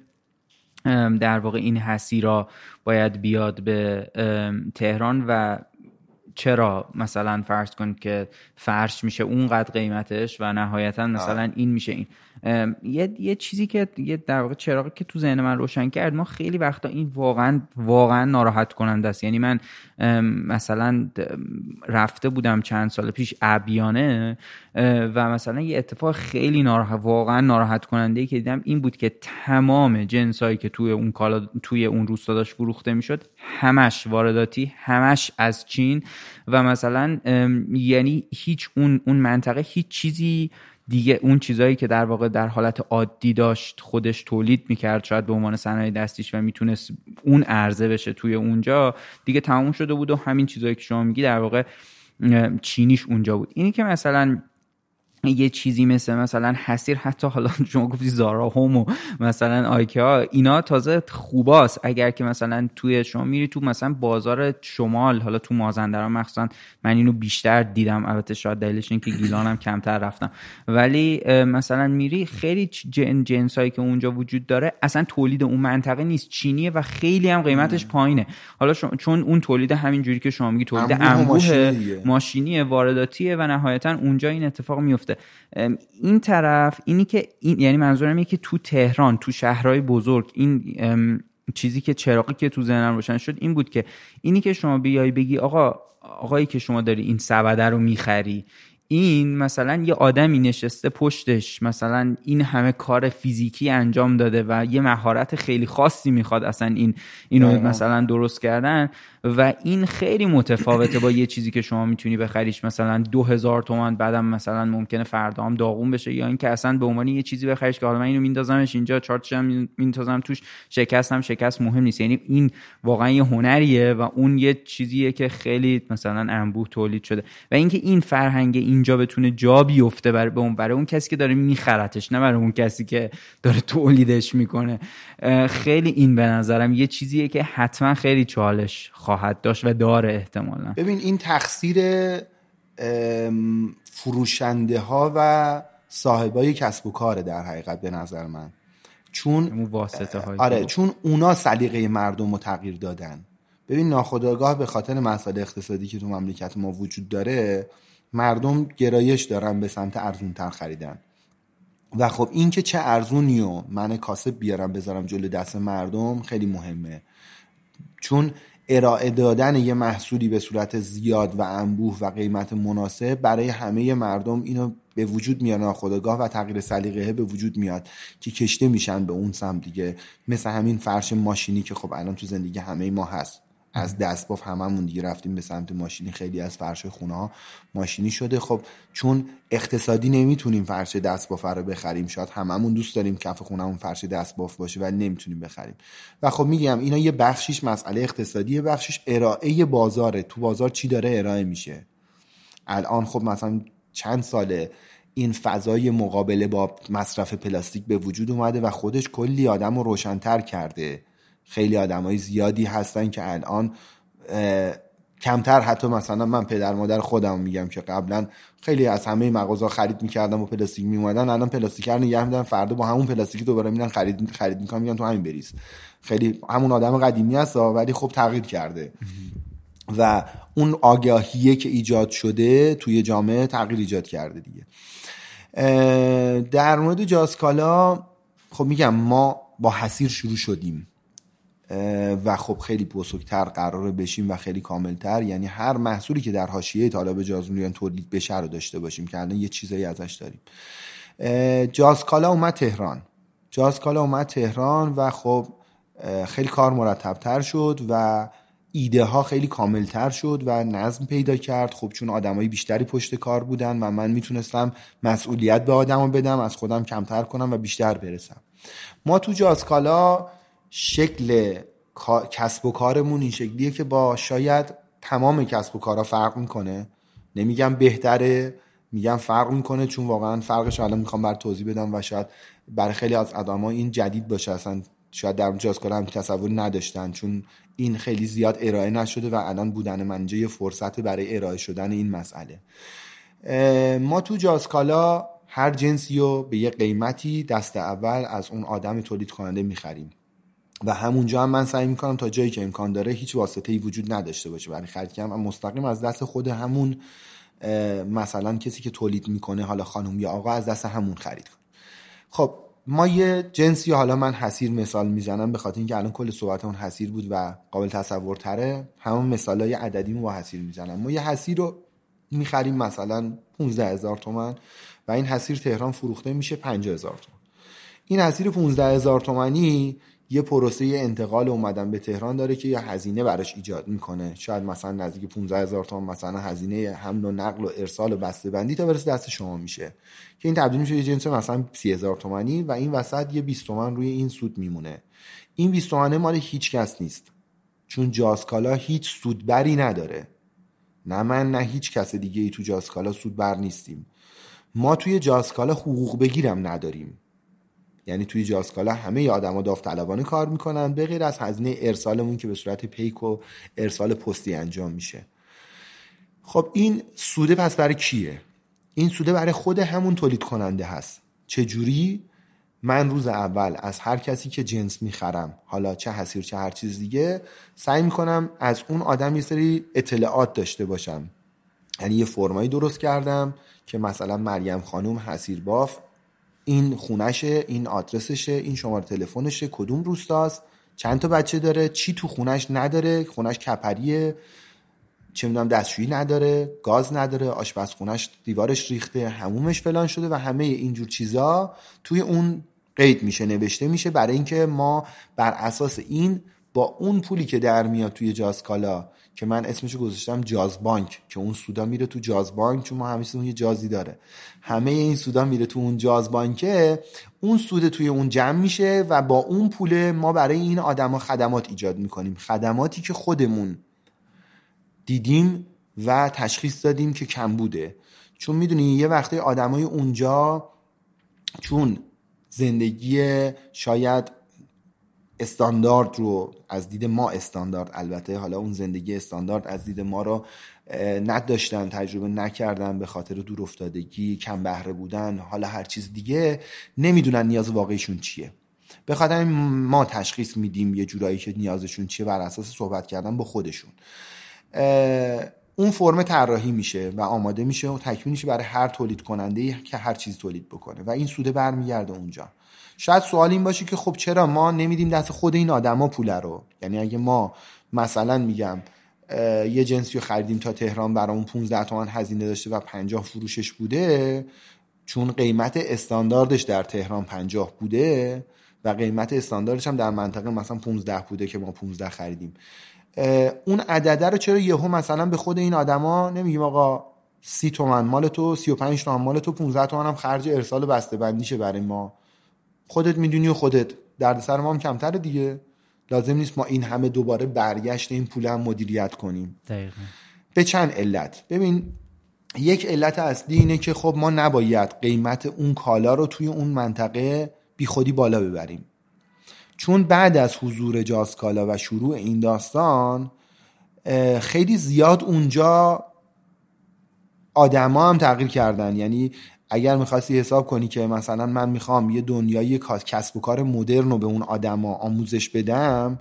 در واقع این حسیرا باید بیاد به تهران و چرا مثلا فرض کنید که فرش میشه اونقدر قیمتش و نهایتا مثلا این میشه این. یه،, یه چیزی که یه در واقع چراغی که تو ذهن من روشن کرد ما خیلی وقتا این واقعا واقعا ناراحت کننده است. یعنی من مثلا رفته بودم چند سال پیش ابیانه و مثلا یه اتفاق خیلی ناراحت واقعا ناراحت کننده که دیدم این بود که تمام جنسایی که توی اون کالا توی اون روستا داشت فروخته می‌شد همش وارداتی همش از چین و مثلا یعنی هیچ اون اون منطقه هیچ چیزی دیگه اون چیزایی که در واقع در حالت عادی داشت خودش تولید می‌کرد شاید به عنوان صنایع دستیش و می‌تونست اون عرضه بشه توی اونجا دیگه تموم شده بود و همین چیزایی که شما میگی در واقع چینیش اونجا بود. اینی که مثلا یه چیزی مثل مثلا حسیر حتی حالا شما گفتی زارا هوم و مثلا آیکیا اینا تازه خوباست. اگر که مثلا توی شما میری تو مثلا بازار شمال حالا تو مازندران مخصوصا من اینو بیشتر دیدم. البته شاید دلیلش این که گیلانم کمتر رفتم. ولی مثلا میری خیلی جن جنسایی که اونجا وجود داره اصلا تولید اون منطقه نیست. چینیه و خیلی هم قیمتش پایینه. حالا چون اون تولید همین جوری که شما میگی تولید انبوه ماشینیه وارداتیه و نهایتا اونجا این اتفاق میفته. درسته این طرف اینی که این یعنی منظورم اینه که تو تهران تو شهرهای بزرگ این چیزی که چراقی که تو ذهنم روشن شد این بود که اینی که شما بیای بگی آقا آقایی که شما داری این سبده رو می‌خری این مثلا یه آدمی نشسته پشتش مثلا این همه کار فیزیکی انجام داده و یه مهارت خیلی خاصی می‌خواد اصلا این اینو مثلا درست کردن. و این خیلی متفاوته با یه چیزی که شما می‌تونی بخریش. مثلا دو هزار تومن بعدم مثلا ممکنه فردا هم داغون بشه یا اینکه اصلا به عنوان یه چیزی بخریش که حالا من اینو میندازمش اینجا چارتش هم میندازم توش شکستم شکست مهم نیست. یعنی این واقعا یه هنریه و اون یه چیزیه که خیلی مثلا انبوه تولید شده. و اینکه این فرهنگ اینجا بتونه جا بیفته برای اون برای اون کسی که داره میخرتش نه برای اون کسی که داره تولیدش می‌کنه. خیلی این به نظرم یه چیزیه که حتما خیلی چالش خواهد داشت و داره احتمالا. ببین این تقصیر فروشنده ها و صاحبای کسب و کاره در حقیقت به نظر من. چون واسطه های آره چون اونا سلیقه مردم رو تغییر دادن. ببین ناخداگاه به خاطر مسائل اقتصادی که تو مملکت ما وجود داره مردم گرایش دارن به سمت ارزون تر خریدن. و خب این که چه ارزونی و من کاسب بیارم بذارم جلو دست مردم خیلی مهمه. چون ارائه دادن یه محصولی به صورت زیاد و انبوه و قیمت مناسب برای همه مردم اینو به وجود میاد ناخودآگاه و تغییر سلیقه به وجود میاد که کشته میشن به اون سمت دیگه. مثل همین فرش ماشینی که خب الان تو زندگی همه ما هست. از دست باف هممون دیگه رفتیم به سمت ماشینی خیلی از فرش خونه ها ماشینی شده. خب چون اقتصادی نمی‌تونیم فرش دست باف رو بخریم شاید هممون دوست داریم کف خونهمون فرش دست باف باشه ولی نمی‌تونیم بخریم. و خب میگم اینا یه بخشیش مسئله اقتصادی بخشیش ارائه بازاره. تو بازار چی داره ارائه میشه؟ الان خب مثلا چند ساله این فضای مقابله با مصرف پلاستیک به وجود اومده و خودش کلی آدم رو روشنتر کرده. خیلی های زیادی هستن که الان کمتر حتی مثلا من پدر مادر خودم میگم که قبلا خیلی از همه مغازه خرید می‌کردم و پلاستیک میومدن الان پلاستیک رو نگه میدن فردا با همون پلاستیکی دوباره میدن خرید خرید می‌کنن میگن تو همین بریز. خیلی همون آدم قدیمی هست ولی خب تغییر کرده. و اون آگاهیه که ایجاد شده توی جامعه تغییر ایجاد کرده دیگه. در مورد جاسکالا خب میگم ما با حسیر شروع شدیم. و خب خیلی بزرگتر قراره بشیم و خیلی کاملتر. یعنی هر محصولی که در حاشیه طالب جازمونیان تولید بشه رو داشته باشیم که الان یه چیزایی ازش داریم. جازکالا اومد تهران. جازکالا اومد تهران و خب خیلی کار مرتبتر شد و ایده ها خیلی کاملتر شد و نظم پیدا کرد. خب چون آدمای بیشتری پشت کار بودن و من می‌تونستم مسئولیت به آدم بدم از خودم کمتر کنم و بیشتر برسم. ما تو جازکالا شکل کسب و کارمون این شکلیه که با شاید تمام کسب و کارها فرق می‌کنه. نمیگم بهتره میگم فرق می‌کنه چون واقعا فرقش الان می‌خوام بر توضیح بدم و شاید برای خیلی از آدما این جدید باشه. اصلا شاید در جاز هم تصور نداشتن چون این خیلی زیاد ارائه نشده و الان بودن من یه فرصت برای ارائه شدن این مسئله. ما تو جازکالا هر جنسی رو به یه قیمتی دست اول از اون آدم تولید کننده می‌خریم. و همونجا هم من سعی می‌کنم تا جایی که امکان داره هیچ واسطه ای وجود نداشته باشه. برای خرید کردن مستقیم از دست خود همون مثلا کسی که تولید می‌کنه حالا خانم یا آقا از دست همون خرید کن خب ما یه جنسی حالا من حسیر مثال می‌زنم به خاطر اینکه الان کل صحبتمون حسیر بود و قابل تصور تره همون مثالای عددی با حسیر می‌زنم. ما یه حسیر رو می‌خریم مثلا 15 هزار تومن و این حسیر تهران فروخته میشه 50 هزار تومن این حسیر 15 هزار تومنی یه پروسه انتقال اومدن به تهران داره که یه هزینه براش ایجاد می‌کنه. شاید مثلا نزدیک 15 هزار تومان مثلا هزینه حمل و نقل و ارسال و بسته بندی تا برسه دست شما میشه. که این تبدیل میشه یه جنس مثلا 30 هزار تومانی و این وسط یه 20 تومن روی این سود میمونه. این 20 تومنه مال هیچ کس نیست. چون جاسکالا هیچ سودبری نداره. نه من نه هیچ کس دیگه ای تو جاسکالا سودبر نیستیم. ما توی جاسکالا حقوق بگیرم نداریم. یعنی توی جاسکالا همه آدما داوطلبانه کار می‌کنن. به غیر از هزینه ارسالمون که به صورت پیک و ارسال پستی انجام میشه. خب این سوده پس برای کیه؟ این سوده برای خود همون تولید کننده هست. چه جوری من روز اول از هر کسی که جنس می‌خرم حالا چه حسیر چه هر چیز دیگه سعی می‌کنم از اون آدم یه سری اطلاعات داشته باشم. یعنی یه فرمایی درست کردم که مثلا مریم خانوم حسیر باف این خونشه این آدرسشه این شماره تلفنشه کدوم روستاست چند تا بچه داره چی تو خونش نداره خونش کپریه چه می‌دونم دستشویی نداره گاز نداره آشپزخونش دیوارش ریخته همومش فلان شده و همه اینجور چیزا توی اون قید میشه نوشته میشه برای اینکه ما بر اساس این با اون پولی که در میاد توی جازکالا که من اسمشو گذاشتم جاز بانک که اون سودا میره تو جاز بانک چون ما همیشه اون یه جازی داره. همه این سودا میره تو اون جاز بانکه اون سود توی اون جمع میشه و با اون پول ما برای این آدما خدمات ایجاد می‌کنیم. خدماتی که خودمون دیدیم و تشخیص دادیم که کم بوده. چون می‌دونی یه وقتی آدمای اونجا چون زندگی شاید استاندارد رو از دید ما استاندارد البته حالا اون زندگی استاندارد از دید ما رو نداشتن تجربه نکردن به خاطر دور افتادگی کم بهره بودن حالا هر چیز دیگه نمی‌دونن نیاز واقعیشون چیه. به خاطر ما تشخیص میدیم یه جورایی که نیازشون چیه بر اساس صحبت کردن با خودشون. اون فرم طراحی میشه و آماده میشه و تکمیل میشه برای هر تولید کننده که هر چیز تولید بکنه و این سوده برمیگرده اونجا. شاید سوال این باشه که خب چرا ما نمیدیم دست خود این آدما پول رو؟ یعنی اگه ما مثلا میگم یه جنسی رو خریدیم تا تهران برامون 15 تومن هزینه داشته و 50 فروشش بوده چون قیمت استانداردش در تهران 50 بوده و قیمت استانداردش هم در منطقه مثلا 15 بوده که ما 15 خریدیم. اون عدده رو چرا یهو مثلا به خود این آدما نمیگیم آقا سی تومن مال تو سی و پنج تومن مال تو 15 تومن هم خرج ارسال بسته بندیشه برای ما؟ خودت می‌دونی و خودت. دردسر ما هم کمتره دیگه. لازم نیست ما این همه دوباره برگشت این پول هم مدیریت کنیم. دقیقا. به چند علت. ببین یک علت اصلی اینه که خب ما نباید قیمت اون کالا رو توی اون منطقه بی خودی بالا ببریم. چون بعد از حضور جاسکالا و شروع این داستان خیلی زیاد اونجا آدما هم تغییر کردن. یعنی اگر می‌خواستی حساب کنی که مثلا من می‌خوام یه دنیای کسب و کار مدرن رو به اون آدما آموزش بدم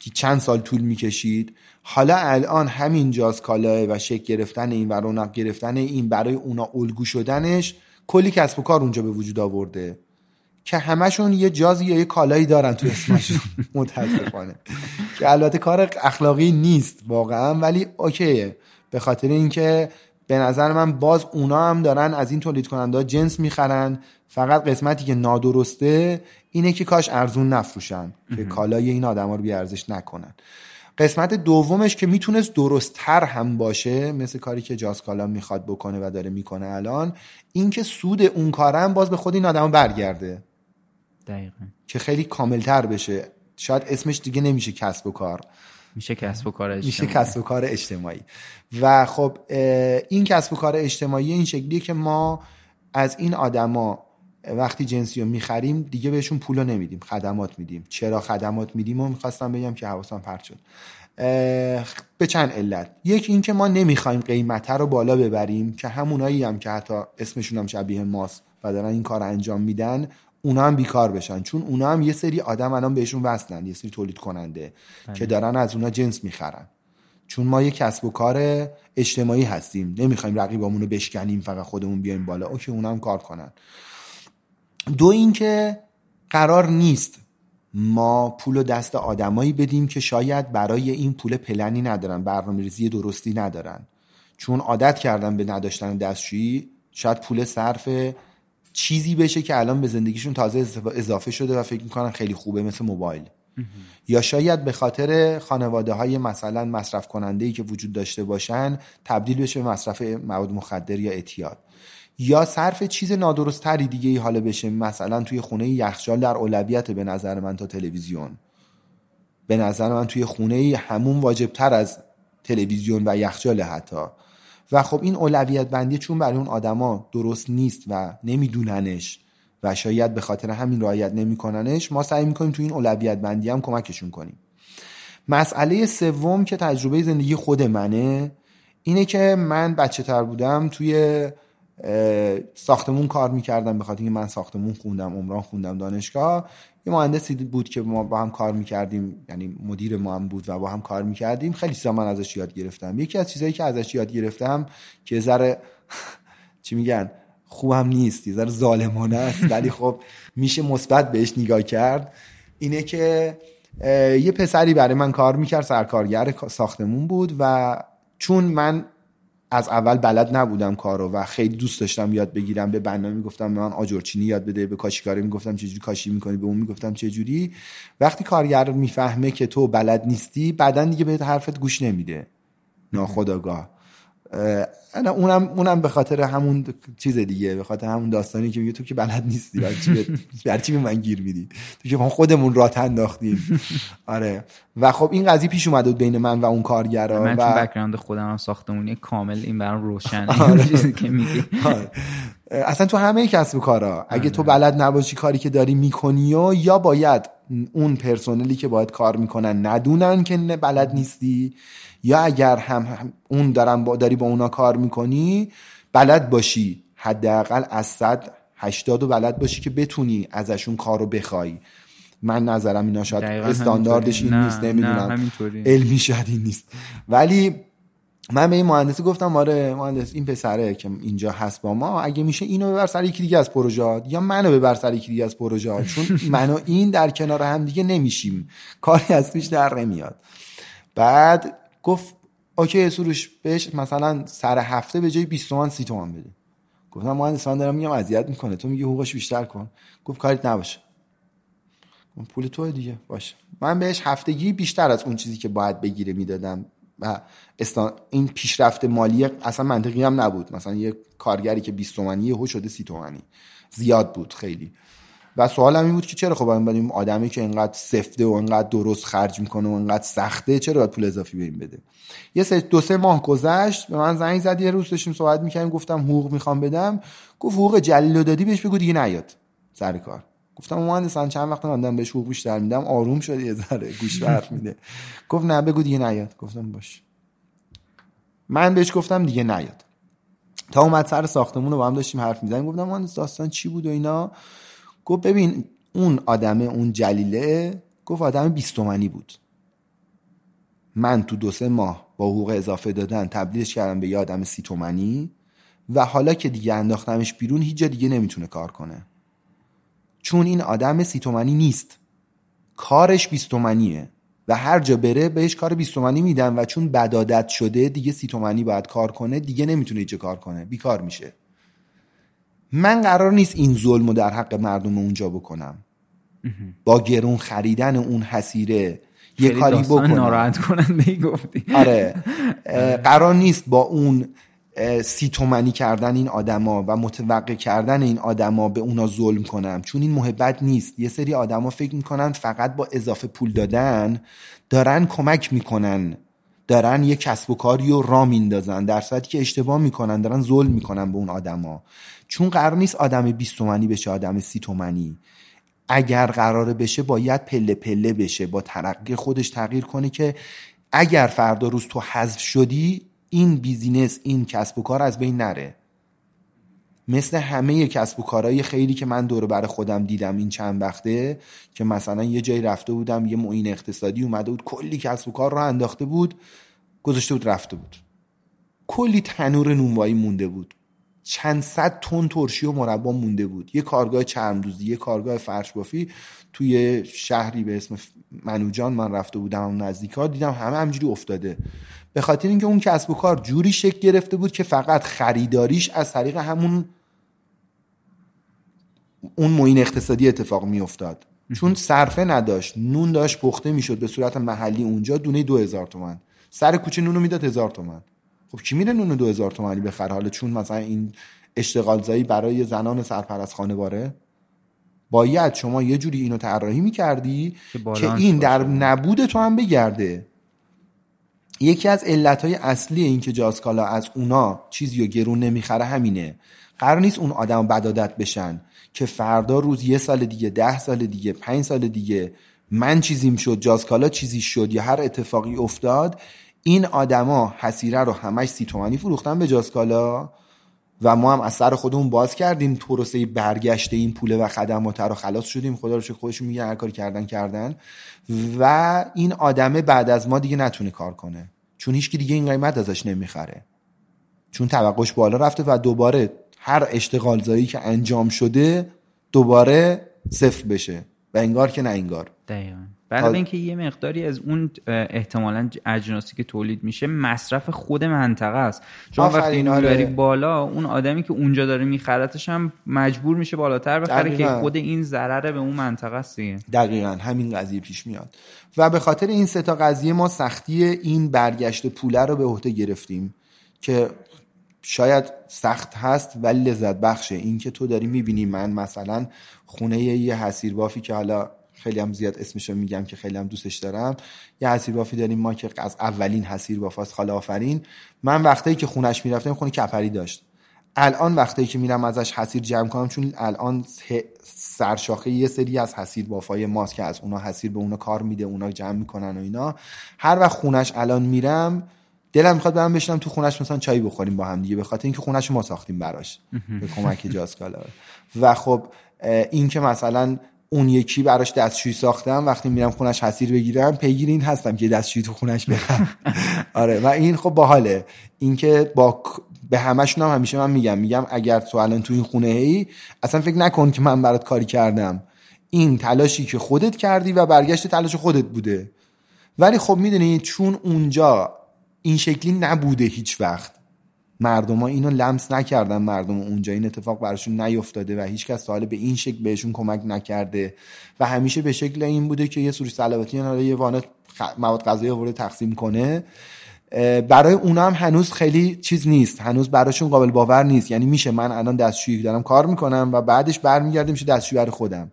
که چند سال طول می‌کشید حالا الان همین جاز کالاه و شک گرفتن این و رونق گرفتن این برای اونا الگو شدنش کلی کسب و کار اونجا به وجود آورده که همشون یه جازی یا یه کالایی دارن تو اسمشون. متاسفانه. که البته کار اخلاقی نیست واقعا ولی اوکیه. به خاطر اینکه به نظر من باز اونا هم دارن از این تولید کننده جنس می‌خرن. فقط قسمتی که نادرسته اینه که کاش ارزون نفروشن که کالای این آدما رو بیارزش نکنن. قسمت دومش که می‌تونست درستتر هم باشه مثل کاری که جاز کالا می‌خواد بکنه و داره می‌کنه الان اینکه سود اون کارم باز به خود این آدم برگرده. دقیقا. که خیلی کاملتر بشه. شاید اسمش دیگه نمیشه کسب و کار. میشه کسب و کار میشه اجتماعی. کسب و کار اجتماعی. و خب این کسب و کار اجتماعی این شکلیه که ما از این آدما وقتی جنسی رو می‌خریم دیگه بهشون پول رو نمیدیم خدمات میدیم. چرا خدمات میدیم؟ و می‌خواستم بگم که حواسم پرت شد. به چند علت. یک اینکه ما نمی‌خوایم قیمت رو بالا ببریم که همونایی هم که حتی اسمشون هم شبیه ماست و دارن این کار انجام میدن اونا هم بیکار بشن. چون اونا هم یه سری آدم الان بهشون وصلن یه سری تولید کننده که دارن از اونا جنس می‌خرن. چون ما یه کسب و کار اجتماعی هستیم. نمی‌خوایم رقیبامون رو بشکنیم فقط خودمون بیایم بالا. اوکی اونا هم کار کنن. دو اینکه قرار نیست ما پول و دست آدمایی بدیم که شاید برای این پول پلنی ندارن برنامه ریزی درستی ندارن. چون عادت کردن به نداشتن دستشویی شاید پول صرف چیزی بشه که الان به زندگیشون تازه اضافه شده و فکر می‌کنن خیلی خوبه مثل موبایل. یا شاید به خاطر خانواده های مثلا مصرف کننده ای که وجود داشته باشن تبدیل بشه به مصرف مواد مخدر یا اعتیاد. یا صرف چیز نادرستری دیگه ای حالا بشه مثلا توی خونه یخچال در اولویت به نظر من تا تلویزیون. به نظر من توی خونه همون واجب تر از تلویزیون و یخچال حتی. و خب این اولویت بندی چون برای اون آدما درست نیست و نمیدوننش و شاید به خاطر همین رعایت نمیکننش ما سعی می‌کنیم تو این اولویت بندی هم کمکشون کنیم. مسئله سوم که تجربه زندگی خود منه اینه که من بچه تر بودم توی ساختمون کار می‌کردم به خاطر اینکه من ساختمون خوندم عمران خوندم دانشگاه. یه مهندسی بود که ما با هم کار می‌کردیم یعنی مدیر ما هم بود و با هم کار می‌کردیم. خیلی چیزا من ازش یاد گرفتم. یکی از چیزهایی که ازش یاد گرفتم که ذره چی میگن خوبم نیست یه ذره ظالمانه است ولی خب میشه مثبت بهش نگاه کرد. اینه که یه پسری برای من کار می‌کرد سرکارگر ساختمون بود و چون من از اول بلد نبودم کارو و خیلی دوست داشتم یاد بگیرم. به بنا می‌گفتم به من آجرچینی یاد بده به کاشیکاری می‌گفتم چجوری کاشی می‌کنی به اون می‌گفتم چجوری. وقتی کارگر می‌فهمه که تو بلد نیستی بعدا دیگه بهت حرفت گوش نمیده. ناخداگاه انا اونم اونم به خاطر همون چیز دیگه به خاطر همون داستانی که میگه تو که بلد نیستی برای چی به من گیر میدی؟ تو که خودمون راه انداختیم. آره. و خب این قضیه پیش اومد بین من و اون کارگرا من و بک‌گراند خودم هم ساختمونی کامل این برام روشن آره. چیزی که میگی. آره. اصلا تو همه کسب و کارا اگه تو بلد نباشی کاری که داری می‌کنی و یا باید اون پرسنلی که باید کار می‌کنن ندونن که بلد نیستی یا اگر هم, اون دارن با داری با اونا کار می‌کنی بلد باشی. حداقل از صد هشتاد و بلد باشی که بتونی ازشون کارو بخوای. من نظرم اینا شاید استانداردش این نیست نمی‌دونم. علمی شاید این نیست. ولی من به این مهندسی گفتم آره مهندس این پسره که اینجا هست با ما اگه میشه اینو ببر سر یکی دیگه از پروژات یا منو ببر سر یکی دیگه از پروژات چون من و این در کنار هم دیگه نمیشیم. کاری از پیش در نمیاد. بعد گفت اوکی سروش بهش مثلا سر هفته به جای 20 تومن 30 تومن بده. گفتم مهندس من دارم میگم اذیت می‌کنه. تو میگی حقوقش بیشتر کن. گفت کاریت نباشه. پول تو دیگه باشه. من بهش هفتگی بیشتر از اون چیزی که باید بگیره می‌دادم و این پیشرفت مالی اصلا منطقی هم نبود. مثلا یه کارگری که 20 تومنی یهو شده 30 تومنی زیاد بود خیلی. و سوالم این بود که چرا خب این آدمی که اینقدر سفته و اینقدر درست خرج می‌کنه و اینقدر سخته چرا باید پول اضافی به این بده؟ یه سه دو سه ماه گذشت به من زنگ زد یه روز داشتیم صحبت می‌کنیم گفتم حقوق می‌خوام بدم. گفت حقوق جلیل دادی بهش بگو دیگه نیاد سر کار. گفتم مهندسان چند وقت من بهش حقوق بیشتر میدم؟ آروم شده یه ذره گوش حرف میده. گفت نه بگو دیگه نیاد. گفتم باش. من بهش گفتم دیگه نیاد. تا اومد سر ساختمون رو با هم داشتیم حرف می‌زنیم گفتم مهندس داستان چی بود و اینا؟ گفت ببین اون آدمه اون جلیله گفت آدم بیستومنی بود. من تو دو سه ماه با حقوق اضافه دادن تبدیلش کردم به یه آدم سی تومنی و حالا که دیگه انداختمش بیرون هیچ جا دیگه نمی‌تونه کار کنه. چون این آدم سی تومنی نیست. کارش بیستومنیه و هر جا بره بهش کار بیستومنی میدن و چون بدادت شده دیگه سی تومنی باید کار کنه دیگه نمی‌تونه هیچ کار کنه. بیکار میشه. من قرار نیست این ظلم رو در حق مردم اونجا بکنم. با گرون خریدن اون حسیره یه کاری بکنم. ناراحت کننده گفتی. آره. قرار نیست با اون سی تومنی کردن این آدما و متوقع کردن این آدما به اونا ظلم کنم. چون این محبت نیست. یه سری آدما فکر می‌کنن فقط با اضافه پول دادن دارن کمک می‌کنن. دارن یه کسب و کاری رو را میندازن در صورتی که اشتباه می‌کنن دارن ظلم می‌کنن به اون آدما. چون قرار نیست آدم 20 تومنی بشه آدم سی تومنی اگر قراره بشه باید پله پله بشه با ترقی خودش تغییر کنه که اگر فردا روز تو حذف شدی این بیزینس این کسب و کار از بین نره. مثل همه کسب و کارهای خیلی که من دور بر خودم دیدم این چند وقته که مثلا یه جایی رفته بودم یه معین اقتصادی اومده بود کلی کسب و کار رو انداخته بود گذاشته بود رفته بود. کلی تنور نونوایی مونده بود. چند صد تن ترشی و مربا مونده بود. یه کارگاه چرمدوزی یه کارگاه فرش بافی توی شهری به اسم منوجان من رفته بودم اون نزدیکا دیدم همه همجوری افتاده. به خاطر اینکه اون کسب و کار جوری شکل گرفته بود که فقط خریداریش از طریق همون اون معین اقتصادی اتفاق می افتاد چون صرفه نداشت نون داشت پخته می‌شد به صورت محلی اونجا دونه دو هزار تومن سر کوچه نونو می‌داد هزار تومن خب کی میره نون دو هزار تومنی بخره حالا چون مثلا این اشتغال زایی برای زنان سرپرست خانواره باید شما یه جوری اینو طراحی می‌کردی که, که این در نبود تو هم بگرده. یکی از علتهای اصلی این که جاسکالا از اونا چیزی رو گرون نمی‌خره همینه. قرار نیست اون آدم بدادت بشن. که فردا روز یه سال دیگه ده سال دیگه پنج سال دیگه من چیزیم شد جاسکالا چیزی شد یا هر اتفاقی افتاد این آدما حسیره رو همش سی تومنی فروختن به جاسکالا و ما هم از سر خودمون باز کردیم. پروسه برگشت این پوله و خدمات رو خلاص شدیم. خدا رو خودشون میگن هر کاری کردن کردن. و این آدمه بعد از ما دیگه نتونه کار کنه. چون هیچکی دیگه این قیمت ازش نمی‌خره. چون توقعش بالا رفته و دوباره هر اشتغال زایی که انجام شده دوباره صفر بشه. و انگار که نه انگار. دقیقا. برای اینکه یه مقداری از اون احتمالا اجناسی که تولید میشه مصرف خود منطقه است. چون وقتی اینو آره. بالا اون آدمی که اونجا داره میخرتش هم مجبور میشه بالاتر بخره که خود این ضرره به اون منطقه است دیگه. دقیقا. همین قضیه پیش میاد. و به خاطر این سه تا قضیه ما سختی این برگشت پوله رو به عهده گرفتیم که شاید سخت هست ولی لذت بخشه. این که تو داری می‌بینی من مثلا خونه یه حسیر بافی که حالا خیلی هم زیاد اسمش رو میگم که خیلی هم دوستش دارم یه حسیر بافی داریم ما که از اولین حسیر باف خاله آفرین. من وقتی که خونش می‌رفتم خونه کپری داشت. الان وقتی که میرم ازش حسیر جمع کنم چون الان سرشاخه یه سری از حسیر بافای ماست که از اونا حسیر به اونا کار میده اونا جمع می‌کنن و اینا. هر وقت خونش الان میرم دلم می‌خواد برم بشنم تو خونش مثلا چای بخوریم با هم دیگه به خاطر اینکه خونش ما ساختیم براش. به کمک جاسکالا و خب این که مثلا اون یکی براش دستشویی ساختم وقتی میرم خونش حسیر بگیرم پیگیر این هستم که دستشویی تو خونش برم. آره و این خب باحاله. اینکه با به همشون هم همیشه من میگم میگم اگر تو الان تو این خونه ای اصلا فکر نکن که من برات کاری کردم. این تلاشی که خودت کردی و برگشت تلاش خودت بوده. ولی خب می‌دونی چون اونجا این شکلی نبوده هیچ وقت. مردم ها اینو لمس نکردن مردم اونجا. این اتفاق براشون نیفتاده و هیچکس سوال به این شکل بهشون کمک نکرده. و همیشه به شکل این بوده که یه سوری سلواتی یه وانه مواد غذایی آورده تقسیم کنه. برای اونا هم هنوز خیلی چیز نیست. هنوز براشون قابل باور نیست. یعنی میشه من الان دستشویی دارم کار می‌کنم و بعدش برمیگردیم میشه دستشویی خودم.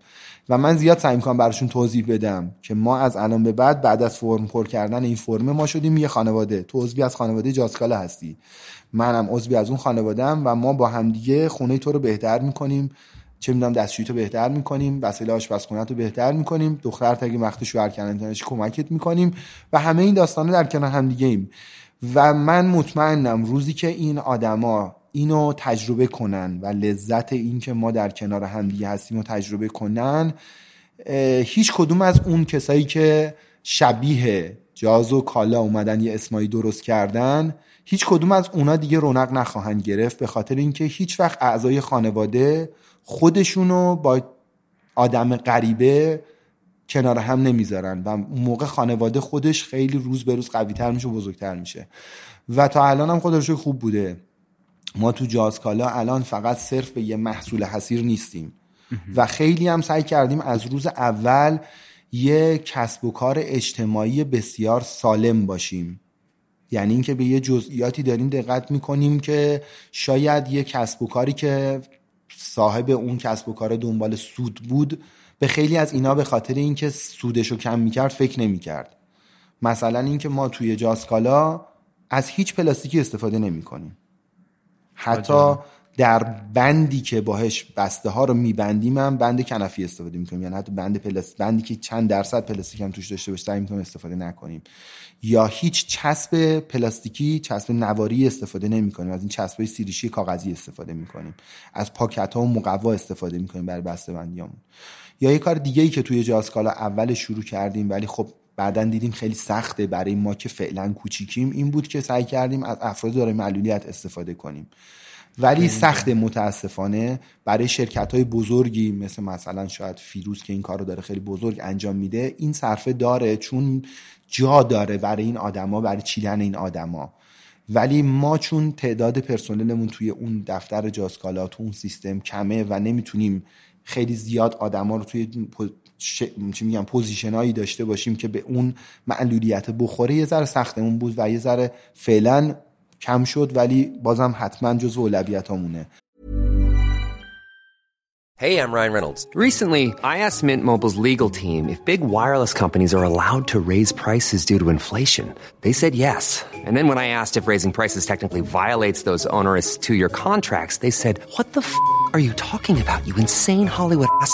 و من زیاد سعی می‌کنم براشون توضیح بدم که ما از الان به بعد بعد از فرم پر کردن این فرم ما شدیم یه خانواده. تو عضوی از خانواده جاسکالا هستی. منم عضوی از اون خانوادهام و ما با همدیگه خونه تو رو بهتر می‌کنیم. چه می‌دونم دستشویی تو بهتر می‌کنیم. وسایل آشپزخونه تو بهتر می‌کنیم. دختر اگه وقت شوهر کردن کمکت می‌کنیم و همه این داستانه در کنار هم دیگه ایم و من مطمئنم روزی که این آدما اینو تجربه کنن و لذت این که ما در کنار همدیگه هستیم و تجربه کنن هیچ کدوم از اون کسایی که شبیه جاز و کالا اومدن یه اسمایی درست کردن هیچ کدوم از اونا دیگه رونق نخواهند گرفت به خاطر اینکه هیچ وقت اعضای خانواده خودشونو با آدم غریبه کنار هم نمی‌ذارن و موقع خانواده خودش خیلی روز به روز قویتر میشه و بزرگتر میشه. و تا الان هم خودش خوب بوده. ما تو جازکالا الان فقط صرف به یه محصول حسیر نیستیم. و خیلی هم سعی کردیم از روز اول یه کسب و کار اجتماعی بسیار سالم باشیم. یعنی اینکه به یه جزئیاتی داریم دقت می‌کنیم که شاید یه کسب و کاری که صاحب اون کسب و کار دنبال سود بود به خیلی از اینا به خاطر اینکه سودش رو کم می‌کرد فکر نمی‌کرد. مثلا اینکه ما توی جاسکالا از هیچ پلاستیکی استفاده نمی‌کنیم. حتی در بندی که باهش بسته ها رو میبندیم هم بند کنفی استفاده می‌کنیم. یعنی حتی بند پلاستیک بندی که چند درصد پلاستیک هم توش داشته باشه سعی می‌کنیم استفاده نکنیم. یا هیچ چسب پلاستیکی چسب نواری استفاده نمی‌کنیم. از این چسب های سیریشی کاغذی استفاده می‌کنیم. از پاکت ها و مقوا استفاده می‌کنیم برای بسته بندیامون یا یه کار دیگه ای که توی جاسکالا اول شروع کردیم ولی خب بعدا دیدیم خیلی سخته. برای ما که فعلا کوچیکیم این بود که سعی کردیم از افراد دارای معلولیت استفاده کنیم. ولی سخت متاسفانه. برای شرکت های بزرگی مثل مثلا شاید فیروز که این کار رو داره خیلی بزرگ انجام میده این صرفه داره. چون جا داره برای این آدما برای چیدن این آدما. ولی ما چون تعداد پرسنلمون توی اون دفتر جاسکالا تو اون سیستم کمه و نمی‌تونیم خیلی زیاد آدما رو توی چی میگم پوزیشنایی داشته باشیم که به اون معلولیت بخوره یه ذره سختمون بود و یه ذره فعلا کم شد ولی بازم حتما جز اولویتامونه Hey, I'm Ryan Reynolds. Recently, I asked Mint Mobile's legal team if big wireless companies are allowed to raise prices due to inflation. They said yes. And then when I asked if raising prices technically violates those onerous two-year contracts, they said, "What the f*** are you talking about? You insane Hollywood ass."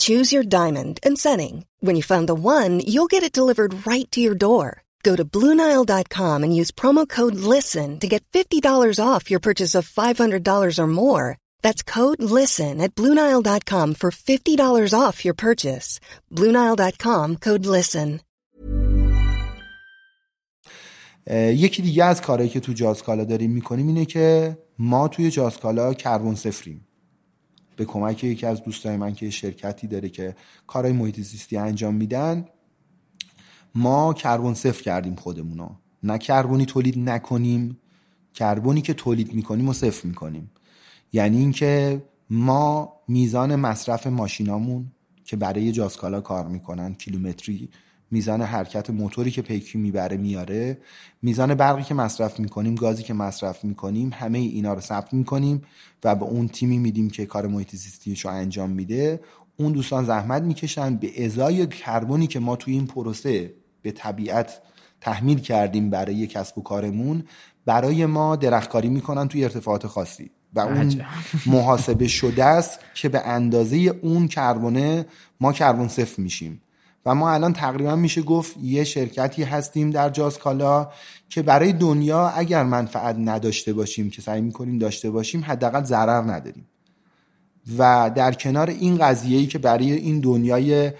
Choose your diamond and setting. When you find the one, you'll get it delivered right to your door. Go to Bluenile.com and use promo code LISTEN to get $50 off your purchase of $500 or more. That's code LISTEN at Bluenile.com for $50 off your purchase. Bluenile.com code LISTEN. یکی دیگه از کارهایی که تو جازکالا داریم میکنیم اینه که ما توی جازکالا کربن صفریم به کمک یکی از دوستای من که شرکتی داره که کارهای محیط زیستی انجام میدن ما کربن صفر کردیم خودمونو. نه کربنی تولید نکنیم کربنی که تولید می‌کنیم و صفر می‌کنیم. یعنی اینکه ما میزان مصرف ماشینامون که برای جاسکالا کار می‌کنن کیلومتری میزان حرکت موتوری که پیکی می‌بره میاره. میزان برقی که مصرف می‌کنیم گازی که مصرف می‌کنیم همه اینا رو ثبت می‌کنیم و به اون تیمی میدیم که کار محیط زیستیش رو انجام میده. اون دوستان زحمت می‌کشن. به ازای کربنی که ما توی این پروسه به طبیعت تحمیل کردیم برای کسب و کارمون برای ما درختکاری می‌کنن توی ارتفاعات خاصی. و اون محاسبه شده است که به اندازه اون کربونه ما کربن صفر میشیم. و ما الان تقریبا میشه گفت یه شرکتی هستیم در جازکالا که برای دنیا اگر منفعت نداشته باشیم که سعی می‌کنیم داشته باشیم حداقل ضرر نداریم. و در کنار این قضیه که برای این دنیای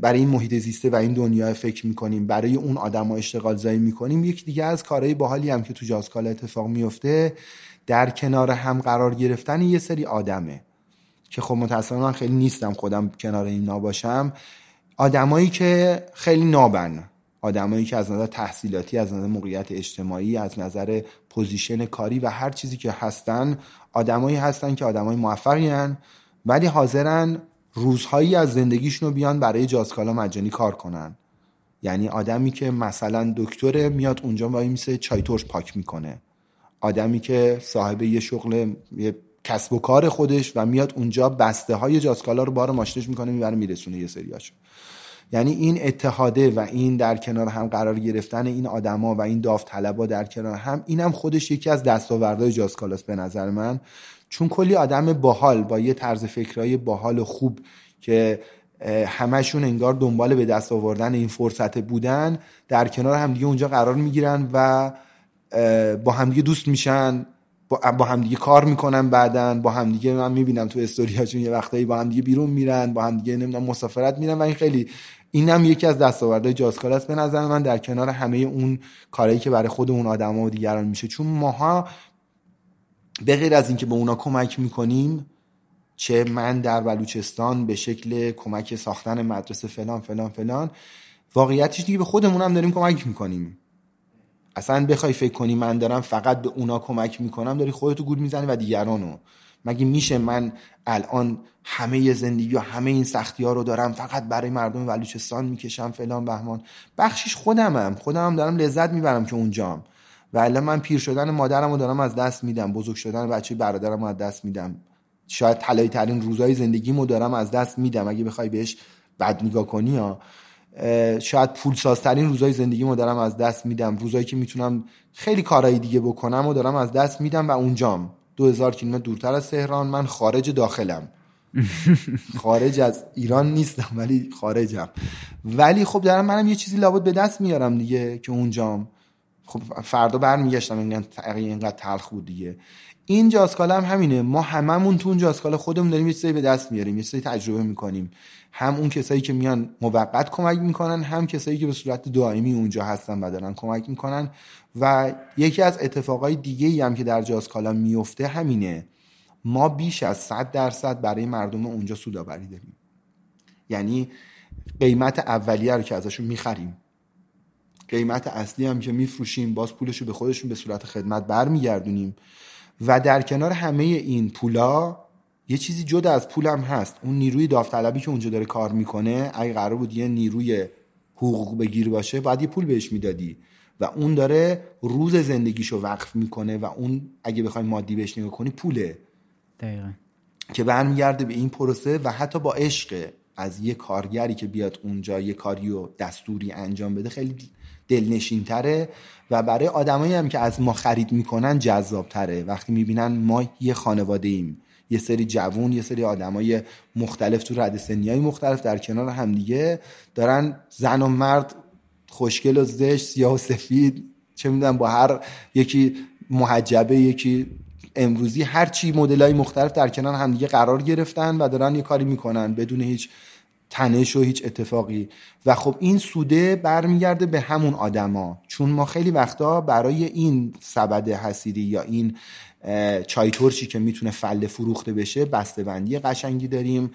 برای این محیط زیسته و این دنیا فکر می‌کنیم برای اون آدم ها اشتغال زایی می‌کنیم یک دیگه از کارهای باحالی هم که تو جازکالا اتفاق میفته در کنار هم قرار گرفتن یه سری آدمه. که خب متاسفانه خیلی نیستم خودم کنار اینا باشم آدمایی که خیلی نابن. آدمایی که از نظر تحصیلاتی از نظر موقعیت اجتماعی از نظر position کاری و هر چیزی که هستن آدمایی هستن که آدمای موفقین ولی حاضرن روزهایی از زندگیشون رو بیان برای جازکالا مجانی کار کنن. یعنی آدمی که مثلا دکتر میاد اونجا وای میسه چای ترش پاک می‌کنه. آدمی که صاحب یه شغل یه کسب و کار خودش و میاد اونجا بسته های جاسکالا رو بار ماشینش می‌کنه می‌بره میرسونه یه سریاشو. یعنی این اتحاده و این در کنار هم قرار گرفتن این آدما و این داوطلبا در کنار هم اینم خودش یکی از دستاوردهای جاسکالاست به نظر من. چون کلی آدم باحال با یه طرز فکرهای باحال و خوب که همشون انگار دنبال به دست آوردن این فرصت بودن در کنار همدیگه اونجا قرار می‌گیرن و با همدیگه دوست میشن. با همدیگه کار می‌کنن بعدا با همدیگه من می‌بینم تو استوریاشون یه وقتایی با همدیگه بیرون میرن با همدیگه نمی‌دونم مسافرت میرن و این خیلی اینم یکی از دستاوردهای جازکار است. به نظر من در کنار همه اون کارهایی که برای خود اون آدما و دیگران میشه. چون ماها به غیر از اینکه به اونا کمک می‌کنیم چه من در بلوچستان به شکل کمک ساختن مدرسه فلان فلان فلان واقعیتش دیگه به خودمون هم داریم کمک می‌کنیم. اصلا بخوای فکر کنی من دارم فقط به اونا کمک می‌کنم داری خودتو گول می‌زنی و دیگرانو. مگه میشه من الان همه زندگی و همه این سختی ها رو دارم فقط برای مردم بلوچستان می‌کشم فلان بهمان؟ بخشیش خودمم. خودمم دارم لذت می‌برم که اونجام. و من پیر شدن مادرم رو دارم از دست میدم. بزرگ شدن بچه برادرم رو از دست میدم. شاید طلایی ترین روزهای زندگیمو دارم از دست میدم. اگه بخوای بهش بد نگاه کنی ها. شاید پول سازترین روزای زندگیمو دارم از دست میدم. روزایی که می‌تونم خیلی کارهای دیگه بکنم و دارم از دست میدم و اونجام. دو هزار کیلومتر دورتر از تهران. من خارج داخلم. خارج از ایران نیستم ولی خارجم. ولی خب دارم منم یه چیزی لابد به دست میارم دیگه که اونجام. خب فردا برمیگشتم اینقدر اینقدر تلخ بود دیگه. این جاسکالا هم همینه. ما هممون تو اون جاسکالا خودمون داریم یه چیزی به دست میاریم یه چیزی تجربه می‌کنیم. هم اون کسایی که میان موقت کمک می‌کنن هم کسایی که به صورت دائمی اونجا هستن و دارن کمک می‌کنن. و یکی از اتفاقای دیگه ای هم که در جاسکالا میفته همینه. ما بیش از 100 درصد برای مردم اونجا سودآوری داریم. یعنی قیمت اولیه رو که ازشون می‌خریم. قیمت اصلی هم که میفروشیم باز پولش رو به خودشون به صورت خدمت برمیگردونیم. و در کنار همه این پولا یه چیزی جدا از پولم هست. اون نیروی داوطلبی که اونجا داره کار می‌کنه اگه قرار بود یه نیروی حقوق بگیر باشه باید یه پول بهش می‌دادی. و اون داره روز زندگیشو وقف می‌کنه و اون اگه بخوای مادی بهش نگاه کنی پوله. دقیقا. که برمیگرده به این پروسه و حتی با عشق از یه کارگری که بیاد اونجا یه کاری و دستوری انجام بده خیلی دلنشین تره و برای آدمایی هم که از ما خرید می‌کنن جذاب تره وقتی می‌بینن ما یه خانواده ایم یه سری جوون یه سری آدمای مختلف تو رد سنی مختلف در کنار همدیگه دارن زن و مرد خوشگل و زشت سیاه و سفید چه می‌دونم با هر یکی محجبه یکی امروزی هر چی های مختلف در کنار همدیگه قرار گرفتن و دارن یه کاری می‌کنن بدون هیچ تنش و هیچ اتفاقی. و خب این سوده برمیگرده به همون آدما. چون ما خیلی وقتا برای این سبد حسیری یا این چای ترشی که می‌تونه فله فروخته بشه بسته‌بندی قشنگی داریم.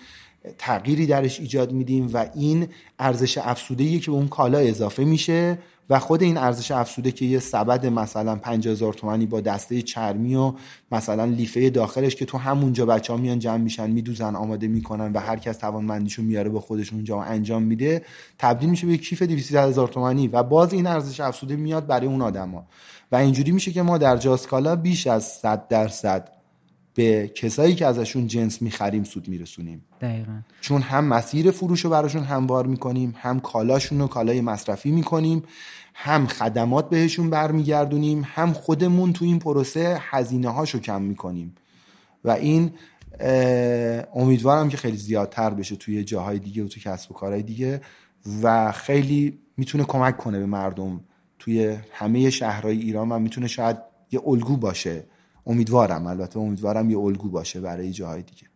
تغییری درش ایجاد میدیم و این ارزش افسوده که به اون کالا اضافه میشه و خود این ارزش افسوده که یه سبد مثلا 5000 تومانی با دسته چرمی و مثلا لیفه داخلش که تو همونجا بچه ها میان جمع میشن میدوزن آماده می‌کنن و هر کس توانمندیشو میاره با خودش اونجا انجام میده تبدیل میشه به کیف 200 هزار تومانی و باز این ارزش افسوده میاد برای اون آدما. و اینجوری میشه که ما در جاسکالا بیش از 100 درصد به کسایی که ازشون جنس می‌خریم سود میرسونیم. دقیقا. چون هم مسیر فروش رو براشون هموار می‌کنیم هم کالاشون رو کالای مصرفی می‌کنیم هم خدمات بهشون برمیگردونیم هم خودمون تو این پروسه هزینه هاشو کم می‌کنیم. و این امیدوارم که خیلی زیادتر بشه توی جاهای دیگه و تو کسب و کارهای دیگه و خیلی می‌تونه کمک کنه به مردم توی همه شهرهای ایران و می‌تونه شاید یه الگو باشه. امیدوارم البته امیدوارم یه الگو باشه برای جاهای دیگه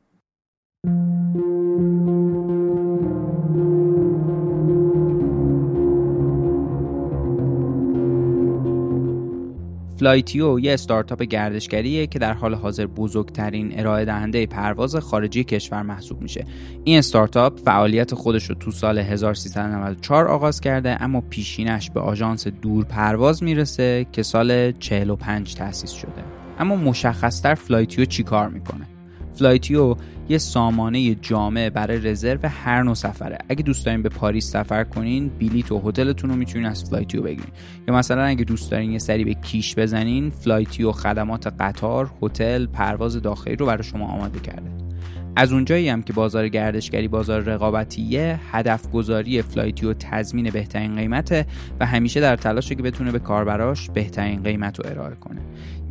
فلایتیو یه استارتاپ گردشگریه که در حال حاضر بزرگترین ارائه دهنده پرواز خارجی کشور محسوب میشه. این استارتاپ فعالیت خودش رو تو سال 1394 آغاز کرده اما پیشینش به آژانس دور پرواز می‌رسه که سال 45 تأسیس شده. اما مشخصتر فلایتیو چی کار می‌کنه؟ فلایتیو یه سامانه جامع برای رزرو هر نوع سفره. اگه دوست دارین به پاریس سفر کنین بلیط و هتلتون رو می‌تونین از فلایتیو بگیرین. یا مثلا اگه دوست دارین یه سری به کیش بزنین فلایتیو خدمات قطار هتل پرواز داخلی رو برای شما آماده کرده. از اونجایی هم که بازار گردشگری بازار رقابتیه هدف گذاری فلایتیو تضمین بهترین قیمته و همیشه در تلاشه که بتونه به کاربراش بهترین قیمت رو ارائه کنه.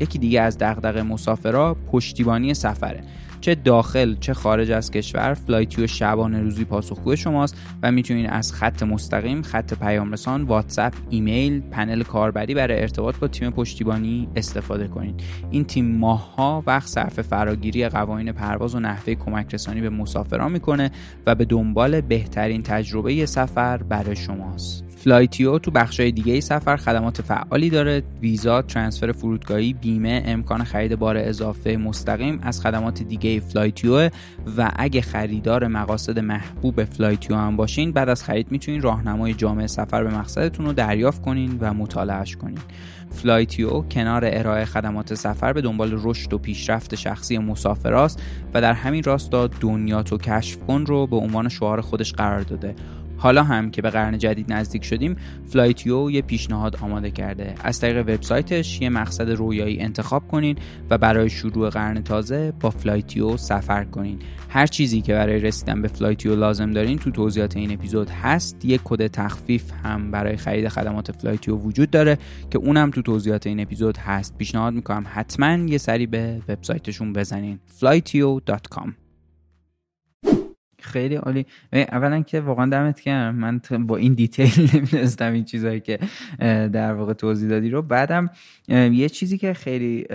یکی دیگه از دغدغه مسافرا پشتیبانی سفره. چه داخل چه خارج از کشور فلایتیو شبانه روزی پاسخگوی شماست و می‌تونید از خط مستقیم خط پیام رسان واتساپ ایمیل پنل کاربری برای ارتباط با تیم پشتیبانی استفاده کنید. این تیم ماهها وقت صرف فراگیری قوانین پرواز و نحوه کمک رسانی به مسافران می‌کنه و به دنبال بهترین تجربه سفر برای شماست. فلایتیو تو بخشای دیگه سفر خدمات فعالی داره. ویزا ترانسفر فرودگاهی بیمه امکان خرید بار اضافه مستقیم از خدمات دیگه فلایتیو. و اگه خریدار مقاصد محبوب فلایتیو هم باشین بعد از خرید می‌تونین راهنمای جامع سفر به مقصدتون رو دریافت کنین و مطالعهش کنین. فلایتیو کنار ارائه خدمات سفر به دنبال رشد و پیشرفت شخصی مسافراست و در همین راستا دنیا تو کشف کن رو به عنوان شعار خودش قرار داده. حالا هم که به قرن جدید نزدیک شدیم فلایتیو یه پیشنهاد آماده کرده. از طریق وبسایتش یه مقصد رویایی انتخاب کنین و برای شروع قرن تازه با فلایتیو سفر کنین. هر چیزی که برای رسیدن به فلایتیو لازم دارین تو توضیحات این اپیزود هست. یک کد تخفیف هم برای خرید خدمات فلایتیو وجود داره که اونم تو توضیحات این اپیزود هست. پیشنهاد می‌کنم حتما یه سری به وبسایتشون بزنین. Flytio.com خیلی عالی. اولا که واقعا دمت گرم. من با این دیتیل نمی‌دونستم این چیزهایی که در واقع توضیح دادی رو. بعدم یه چیزی که خیلی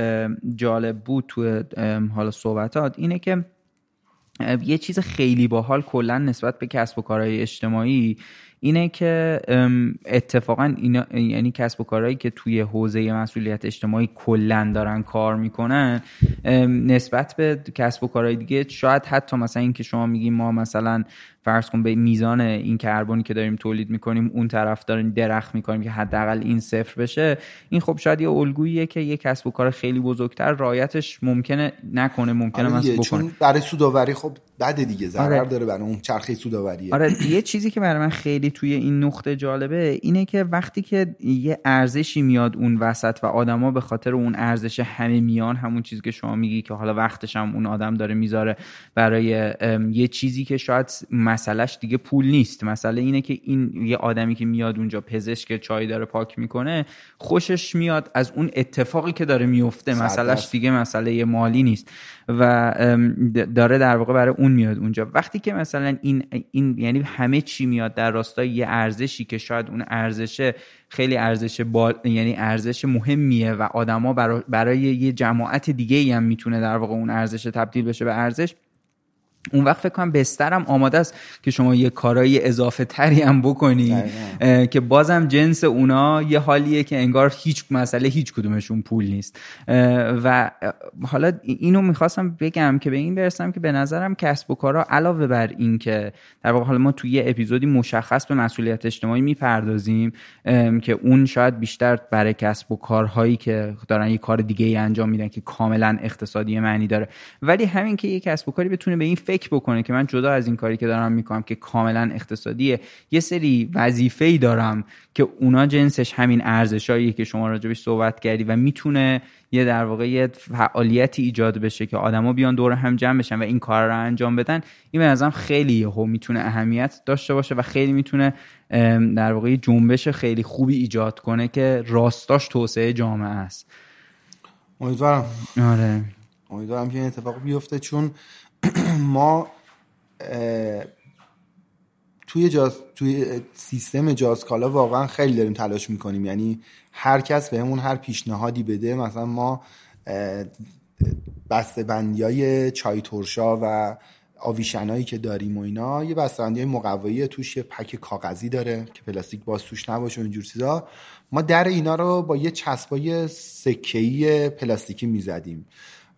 جالب بود تو حالا صحبتات اینه که یه چیز خیلی باحال کلا نسبت به کسب و کارهای اجتماعی اینه که اتفاقا اینا یعنی کسب و کارهایی که توی حوزه مسئولیت اجتماعی کلا دارن کار می‌کنن نسبت به کسب و کارهای دیگه شاید حتی مثلا اینکه شما میگیم ما مثلا فرض کن به میزان این کربنی که داریم تولید می‌کنیم اون طرف داریم درخت می‌کنیم که حداقل این صفر بشه این خب شاید یه الگوییه که یه کسب و کار خیلی بزرگتر رایتش ممکنه نکنه ممکنه آره چون برای سوداوری خب بده دیگه ضرر آره. داره برای اون چرخه سوداوریه آره یه چیزی که برای من خیلی توی این نقطه جالبه اینه که وقتی که یه ارزشی میاد اون وسط و آدما به خاطر اون ارزش همه میان همون چیزی که شما میگی که حالا وقتش هم اون آدم داره می‌ذاره برای یه چیزی که شاید مسئلهش دیگه پول نیست. مسئله اینه که این یه آدمی که میاد اونجا پزشک چای داره پاک می‌کنه خوشش میاد از اون اتفاقی که داره میفته مسئلهش دیگه مسئله مالی نیست. و داره در واقع برای اون میاد اونجا. وقتی که مثلا این این یعنی همه چی میاد در راستای یه ارزشی که شاید اون ارزش خیلی ارزش بال... یعنی ارزش مهمیه و آدما برای, برای یه جماعت دیگه ای هم می‌تونه در واقع اون ارزش تبدیل بشه به ارزش اون وقت فکر کنم بسترم آماده است که شما یه کارایی اضافه تری هم بکنی که بازم جنس اونا یه حالیه که انگار هیچ مسئله هیچ کدومشون پول نیست. و حالا اینو می‌خواستم بگم که به این برسم که به نظرم کسب و کارا علاوه بر این که در واقع حالا ما توی یه اپیزودی مشخص به مسئولیت اجتماعی می‌پردازیم که اون شاید بیشتر برای کسب و کارهایی که دارن یه کار دیگه ای انجام میدن که کاملا اقتصادی معنی داره. ولی همین که یه کسب و کاری بتونه به این فکر بکنه که من جدا از این کاری که دارم می‌کنم که کاملا اقتصادیه یه سری وظیفه ای دارم که اونا جنسش همین ارزشایی که شما راجبش صحبت کردی و می‌تونه یه در واقع یه فعالیتی ایجاد بشه که آدما بیان دور هم جمع بشن و این کار رو انجام بدن. این به نظرم خیلی هو می‌تونه اهمیت داشته باشه و خیلی می‌تونه در واقع جنبش خیلی خوبی ایجاد کنه که راستاش توسعه جامعه است. امیدوارم. آره. امیدوارم که این اتفاق بیفته چون ما توی جاز توی سیستم جاز کالا واقعا خیلی داریم تلاش می‌کنیم. یعنی هر کس بهمون هر پیشنهادی بده. مثلا ما بسته بندی های چای ترشا و آویشنایی که داریم و اینا یه بسته‌بندی مقوایی توش یه پک کاغذی داره که پلاستیک باز توش نباشه و اینجور چیزا. ما در اینا رو با یه چسبای سکه‌ای پلاستیکی می‌زدیم.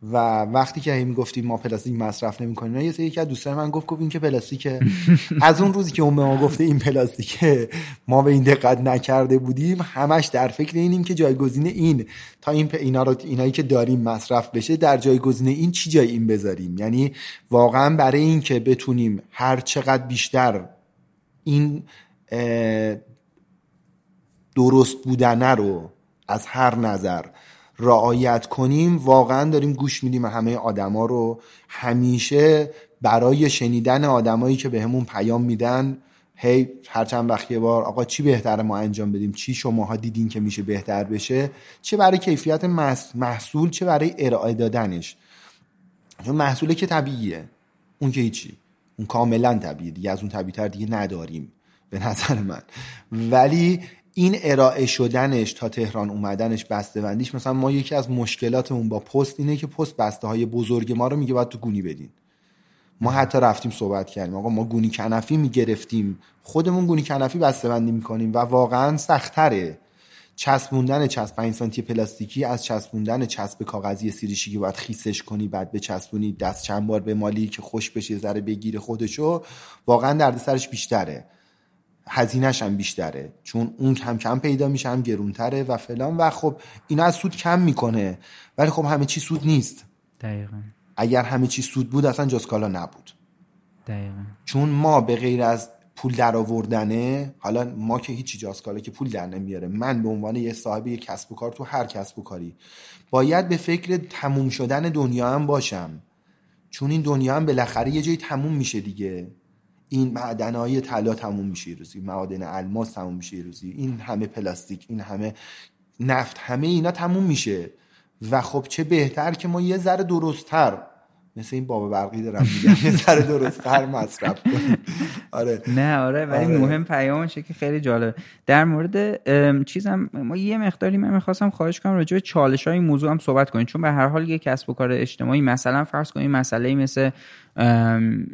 و وقتی که هی گفتیم ما پلاستیک مصرف نمی‌کنیم یه سری که دوستان من گفت گفت این که پلاستیکه. از اون روزی که اون به ما گفته این پلاستیکه ما به این دقت نکرده بودیم. همش در فکر اینیم که جایگزین این تا این اینا رو اینایی که داریم مصرف بشه در جایگزین این چی جای این بذاریم؟ یعنی واقعا برای این که بتونیم هر چقدر بیشتر این درست بودنه رو از هر نظر رعایت کنیم واقعا داریم گوش میدیم همه آدما رو. همیشه برای شنیدن آدمایی که بهمون به پیام میدن هی هر چند وقت یه بار آقا چی بهتره ما انجام بدیم؟ چی شماها دیدین که میشه بهتر بشه؟ چه برای کیفیت محصول چه برای ارائه دادنش؟ چون محصوله که طبیعیه. اون که هیچی. اون کاملا طبیعیه دیگه از اون طبیعی تر دیگه نداریم. به نظر من. ولی این ارائه شدنش تا تهران اومدنش بسته بندیش مثلا ما یکی از مشکلاتمون با پست اینه که پست بسته های بزرگ ما رو میگه باید تو گونی بدین. ما حتی رفتیم صحبت کردیم. آقا ما گونی کنفی می‌گرفتیم. خودمون گونی کنفی بسته بندی می‌کنیم و واقعا سختره چسبوندن چسب 5 سانتی پلاستیکی از چسبوندن چسب کاغذی سیریشی که باید خیسش کنی بعد به چسبونی دست چند بار به مالی که خوش بشه ذره بگیره خودشو واقعا دردسرش بیشتره. هزینهش هم بیشتره چون اون کم کم پیدا میشه هم گرونتره و فلان. و خب اینا از سود کم می‌کنه ولی خب همه چی سود نیست. دقیقا. اگر همه چی سود بود اصلا جاسکالا نبود. دقیقا. چون ما به غیر از پول در آوردنه حالا ما که هیچی جاسکالا که پول در نمیاره. من به عنوان یه صاحب یه کسب و کار تو هر کسب و کاری باید به فکر تموم شدن دنیا هم باشم. چون این دنیا هم بالاخره یه جایی تموم میشه دیگه. این های طلا تموم میشه روزی معادن الماس تموم میشه روزی این همه پلاستیک این همه نفت همه اینا تموم میشه. و خب چه بهتر که ما یه ذره درستتر مثل این بابا برقی دارم میگم یه ذره درستتر مصرف کنیم. آره. نه آره ولی آره. مهم پیامشه که خیلی جالب در مورد چیزم ما یه مقداری من می‌خواستم خواهش کنم راجع به چالش های موضوع هم صحبت کنیم. چون به هر حال یه کسب و کار اجتماعی مثلا فرض کنیم مسئله مثل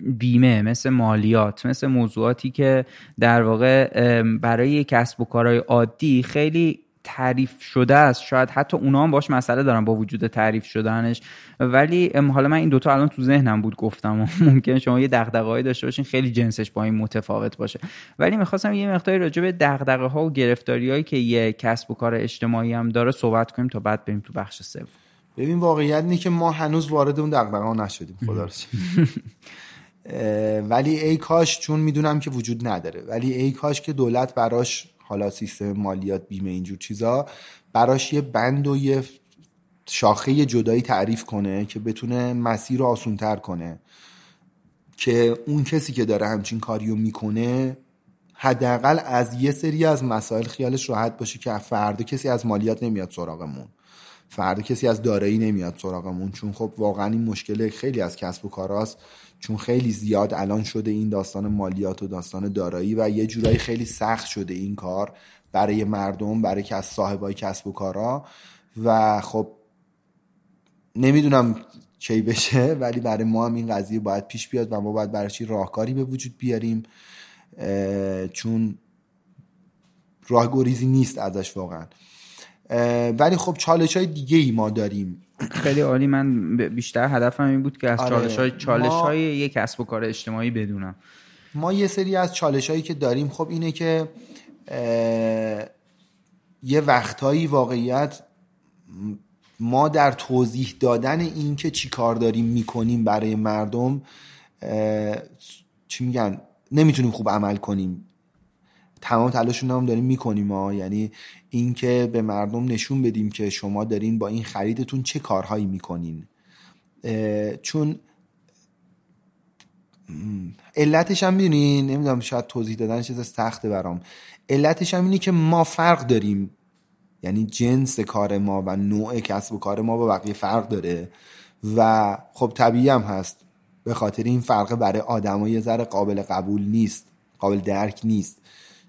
بیمه مثل مالیات مثل موضوعاتی که در واقع برای کسب و کارهای عادی خیلی تعریف شده است. شاید حتی اونا هم باش مسئله دارن با وجود تعریف شدنش. ولی حالا من این دوتا الان تو ذهنم بود گفتم ممکن شما یه دغدغه‌ای داشته باشین خیلی جنسش با این متفاوت باشه. ولی می‌خواستم یه مقداری راجع به دغدغه ها و گرفتاریهایی که یه کسب و کار اجتماعی هم داره صحبت کنیم تا بعد بریم تو بخش سوم. ببین واقعیت اینه که ما هنوز وارد اون دغدغه نشدیم. خدا ولی ای کاش چون می‌دونم که وجود نداره ولی ای کاش که دولت براش حالا سیستم مالیات بیمه اینجور چیزا براش یه بند و یه شاخه جدایی تعریف کنه که بتونه مسیر رو آسونتر کنه. که اون کسی که داره همچین کاریو می‌کنه حداقل از یه سری از مسائل خیالش راحت باشه که فردا کسی از مالیات نمیاد سراغمون. فردا کسی از دارایی نمیاد سراغمون. چون خب واقعا این مشکل خیلی از کسب و کاراست. چون خیلی زیاد الان شده این داستان مالیات و داستان دارایی و یه جورایی خیلی سخت شده این کار برای مردم برای از صاحبای کسب و کارا. و خب نمی‌دونم کی بشه ولی برای ما هم این قضیه باید پیش بیاد و ما باید برای چی راهکاری به وجود بیاریم. چون راهگریزی نیست ازش واقعا. ولی خب چالش های دیگه ای ما داریم. خیلی عالی. من بیشتر هدفم این بود که از آره. چالش های چالش های یک کسب و کار اجتماعی بدونم. ما یه سری از چالش هایی که داریم خب اینه که یه وقتهایی واقعیت ما در توضیح دادن این که چی کار داریم می‌کنیم برای مردم چی میگن؟ نمی‌تونیم خوب عمل کنیم. تمام تلاشون هم داریم می‌کنیم ها. یعنی اینکه به مردم نشون بدیم که شما دارین با این خریدتون چه کارهایی می‌کنین. چون علتش هم می‌دونین نمی‌دونم شاید توضیح دادن چیز سخته برام. علتش هم اینه که ما فرق داریم. یعنی جنس کار ما و نوع کسب و کار ما با بقیه فرق داره. و خب طبیعی هم هست. به خاطر این فرق برای آدم یه ذره قابل قبول نیست قابل درک نیست.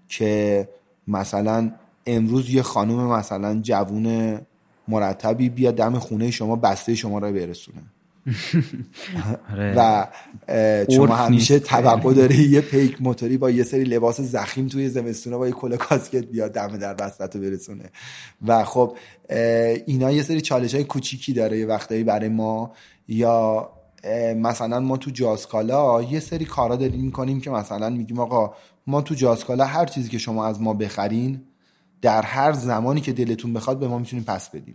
که مثلا امروز یه خانم مثلا جوون مرتبی بیاد دم خونه شما بسته شما رو برسونه. آره. و شما همیشه توقع داره یه پیک موتوری با یه سری لباس زخیم توی زمستونه با یه کل کاسکت بیاد دم در بستت رو برسونه. و خب اینا یه سری چالش های کوچیکی داره یه وقتایی برای ما. یا مثلا ما تو جاسکالا یه سری کارا داریم می‌کنیم که مثلا میگیم آقا ما تو جاسکالا هر چیزی که شما از ما بخرین در هر زمانی که دلتون بخواد به ما می‌تونین پس بدین.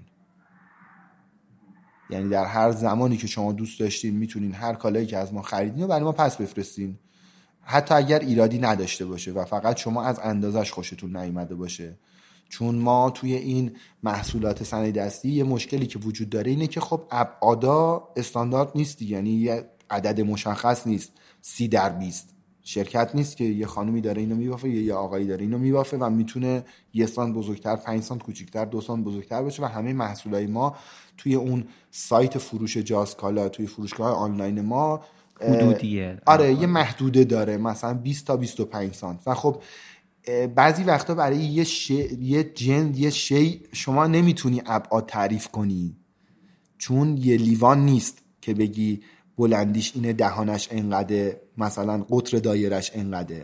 یعنی در هر زمانی که شما دوست داشتین می‌تونین هر کالایی که از ما خریدین و برای ما پس بفرستین. حتی اگر ایرادی نداشته باشه و فقط شما از اندازش خوشتون نیومده باشه. چون ما توی این محصولات صنایع دستی یه مشکلی که وجود داره اینه که خب ابعادا استاندارد نیست یعنی یه عدد مشخص نیست. سی در بیست. شرکت نیست که یه خانمی داره اینو میبافه یا یه آقایی داره اینو میبافه و می‌تونه یه سانت بزرگتر پنج سانت کوچیکتر دو سانت بزرگتر باشه و همه محصولای ما توی اون سایت فروش جاسکالا توی فروشگاه آنلاین ما حدودیه. آره یه محدوده داره مثلا 20 تا 25 سانت و خب بعضی وقتا برای یه, یه جند یه شی شما نمی‌تونی ابعاد تعریف کنی چون یه لیوان نیست که بگی بلندیش اینه دهانش انقدر مثلا قطر دایرش انقدر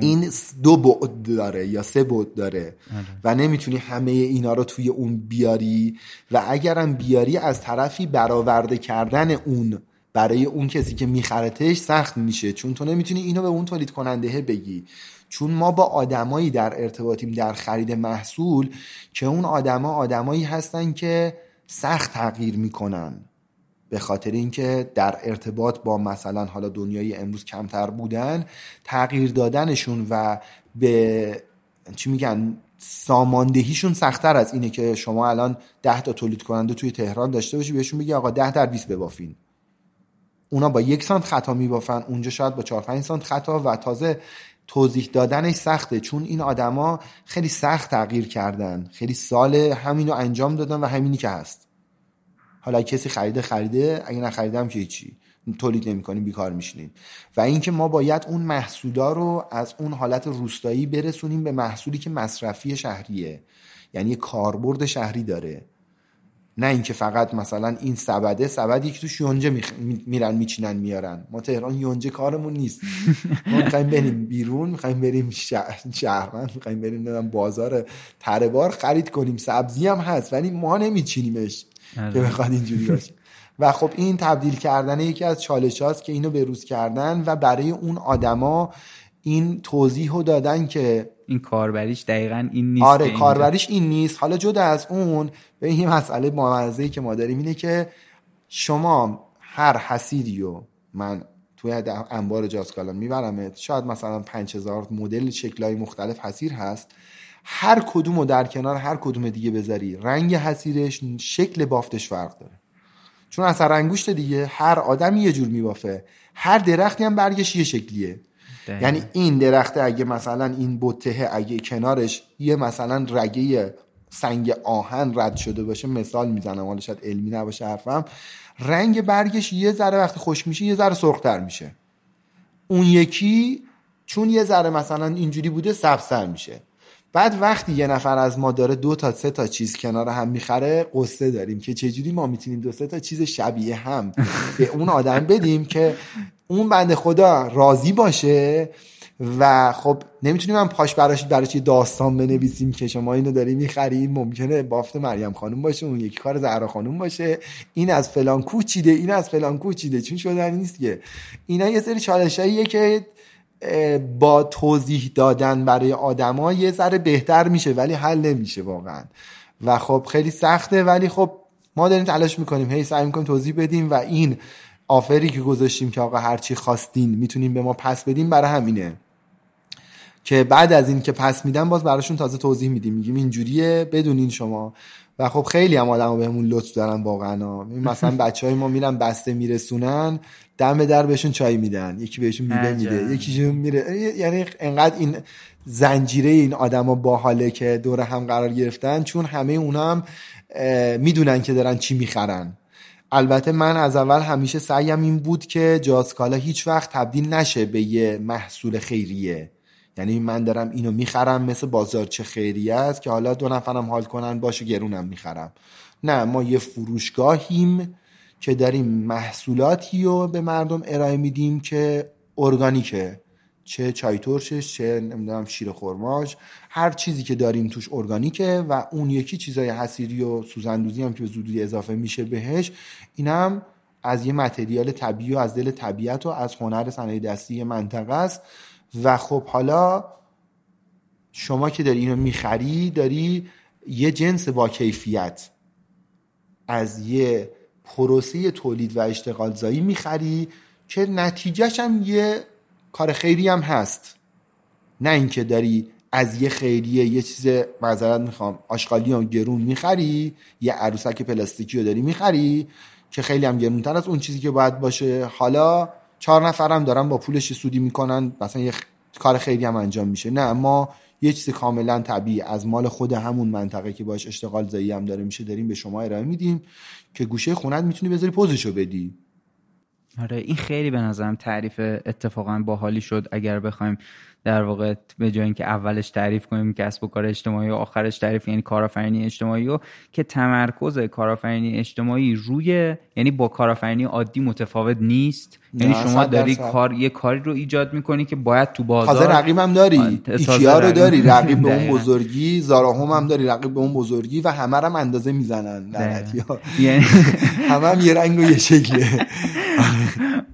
این دو بعد داره یا سه بعد داره. آره. و نمی‌تونی همه اینا رو توی اون بیاری. و اگرم بیاری از طرفی برآورده کردن اون برای اون کسی که میخرتش سخت میشه. چون تو نمی‌تونی اینو به اون تولید کننده بگی. چون ما با آدمایی در ارتباطیم در خرید محصول که اون آدما آدمایی هستن که سخت تغییر می‌کنن. به خاطر اینکه در ارتباط با مثلا حالا دنیای امروز کمتر بودن تغییر دادنشون و به چی میگن ساماندهیشون سختتر از اینه که شما الان ده تا تولید کننده توی تهران داشته باشی بهشون بگی آقا ده در 20 ببافین. اونا با یک سانت خطا میبافن اونجا شاید با 4 5 سانت خطا و تازه توضیح دادنش سخته چون این آدما خیلی سخت تغییر کردن خیلی سال همینو انجام دادن و همینی که هست. حالا کسی خریده خریده. اگه نخریدم که هیچی. تولید نمی‌کنیم بیکار میشینیم و اینکه ما باید اون محصولا رو از اون حالت روستایی برسونیم به محصولی که مصرفی شهریه. یعنی کاربرد شهری داره. نه اینکه فقط مثلا این سبده سبدی که توش یونجه میرن میچینن میارن. ما تهران یونجه کارمون نیست. ما می‌خوایم بریم بیرون می‌خوایم بریم شهر می‌خوایم بریم بازار تره خرید کنیم. سبزی هم هست ولی ما نمیچینیمش. که بخواد اینجوری باشه. و خب این تبدیل کردن یکی از چالش هاست که اینو بروز کردن و برای اون آدما این توضیح رو دادن که این کاربریش دقیقا این نیست آره کاربریش این نیست. حالا جدا از اون به این مسئله موازهی که ما داریم اینه که شما هر حسیدی و من توی انبار جاسکالا میبرمت شاید مثلا 5000 مدل شکلهای مختلف حسیر هست. هر کدوم رو در کنار هر کدوم دیگه بذاری. رنگ حسیرش شکل بافتش فرق داره. چون اثر انگشت دیگه هر آدمی یه جور میبافه. هر درختی هم برگش یه شکلیه. یعنی این درخته اگه مثلا این بوته اگه کنارش یه مثلا رگه سنگ آهن رد شده باشه مثال می‌زنم حالا شاید علمی نباشه حرفم. رنگ برگش یه ذره وقتی خوش میشه یه ذره سرختر میشه. اون یکی چون یه ذره مثلا اینجوری بوده سبزتر میشه. بعد وقتی یه نفر از ما داره دو تا سه تا چیز کنار هم می‌خره قصه داریم که چجوری ما می‌تونیم دو سه تا چیز شبیه هم به اون آدم بدیم که اون بنده خدا راضی باشه و خب نمی‌تونیم هم پاش براش براش داستان بنویسیم که شما اینو داری می‌خریم؟ ممکنه بافت مریم خانم باشه اون یکی کار زهرا خانم باشه. این از فلان کوچیده این از فلان کوچیده. چون شدن نیست که. اینا یه سری چالشاییه که با توضیح دادن برای آدما یه ذره بهتر میشه ولی حل نمیشه واقعا. و خب خیلی سخته ولی خب ما داریم تلاش می‌کنیم. هی سعی می‌کنیم توضیح بدیم و این آفری که گذاشتیم که آقا هرچی خواستین می‌تونیم به ما پس بدیم برای همینه. که بعد از این که پس میدن باز براشون تازه توضیح میدیم. میگیم اینجوریه بدونین شما. و خب خیلی هم آدم بهمون لطف دارن واقعا. مثلا بچه های ما میرن بسته میرسونن دم در بهشون چای میدن. یکی بهشون میده میده یکی میره. یعنی انقدر این زنجیره این آدما باحاله که دور هم قرار گرفتن چون همه اونا هم می‌دونن که دارن چی می‌خرن. البته من از اول همیشه سعیم این بود که جاسکالا هیچ وقت تبدیل نشه به یه محصول خیریه. یعنی من دارم اینو می‌خرم مثل بازارچه خیریه است که حالا دو نفرم حال کنن باشه گرونم می‌خرم. نه ما یه فروشگاهیم که داریم محصولاتی رو به مردم ارائه میدیم که ارگانیکه. چه چای ترشش چه نمی‌دونم شیر خرماش. هر چیزی که داریم توش ارگانیکه و اون یکی چیزای حسیری و سوزندوزی هم که به زودی اضافه میشه بهش اینم از یه متریال طبیعی و از دل طبیعت و از هنر صنایع دستی منطقه است. و خب حالا شما که داری اینو می‌خری داری یه جنس با کیفیت از یه پروسه تولید و اشتغال زایی می‌خری که نتیجهش هم یه کار خیری هم هست. نه اینکه داری از یه خیریه یه چیز معذرت می‌خوام آشغالی هم گرون می‌خری یه عروسک پلاستیکی رو داری می‌خری که خیلی هم گرونتر از اون چیزی که باید باشه. حالا چهار نفرم دارن با پولش سودی می‌کنن مثلا یه کار خیلی هم انجام میشه. نه ما یه چیز کاملا طبیعی از مال خود همون منطقه که باش اشتغال زایی هم داره میشه داریم به شما ارائه میدیم که گوشه خونت می‌تونی بذاری پوزشو بدی. آره این خیلی به نظرم تعریف اتفاقا باحالی شد. اگر بخوایم در واقع به جای اینکه اولش تعریف کنیم کسب و کار اجتماعی و آخرش تعریف یعنی کارآفرینی اجتماعی و که تمرکز کارآفرینی اجتماعی روی یعنی با کارآفرینی عادی متفاوت نیست. یعنی شما داری کار یه کاری رو ایجاد می‌کنی که باید تو بازار تازه رقیبم داری. ایکیا رو داری رقیب به اون بزرگی زارا هم, هم داری رقیب به اون بزرگی و همه هم اندازه می‌زنن یعنی همه هم یه رنگ و یه شکله.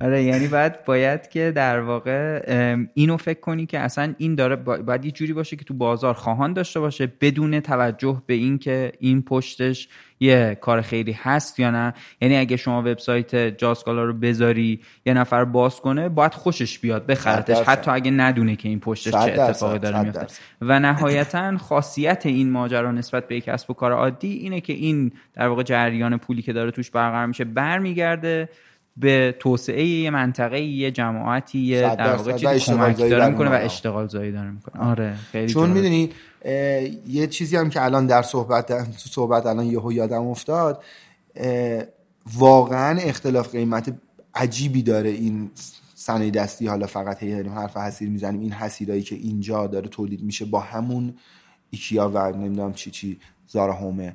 آره یعنی بعد باید که در واقع اینو فکر کنی که اصلا این داره باید یه جوری باشه که تو بازار خواهان داشته باشه بدون توجه به این که این پشتش یه کار خیلی هست یا نه. یعنی اگه شما وبسایت جاسکالا رو بذاری یه نفر باز کنه باید خوشش بیاد بخرتش. حتی اگه ندونه که این پشتش چه اتفاقی داره میفته. و نهایتا خاصیت این ماجرا نسبت به کسب و کار عادی اینه که این در واقع جریان پولی که داره توش برقرار میشه برمیگرده به توسعه یه منطقه یه جماعتی یه در واقع چیزی کمک داره می‌کنه و اشتغال زایی داره می‌کنه. آره خیلی چون می‌دونی یه چیزی هم که الان در صحبت صحبت الان یهو یادم افتاد واقعا اختلاف قیمت عجیبی داره این صنایع دستی. حالا فقط هی داریم حرف حسیر می‌زنیم. این حسیرایی که اینجا داره تولید میشه با همون ایکیا و نمی‌دونم چی چی زارا هومه.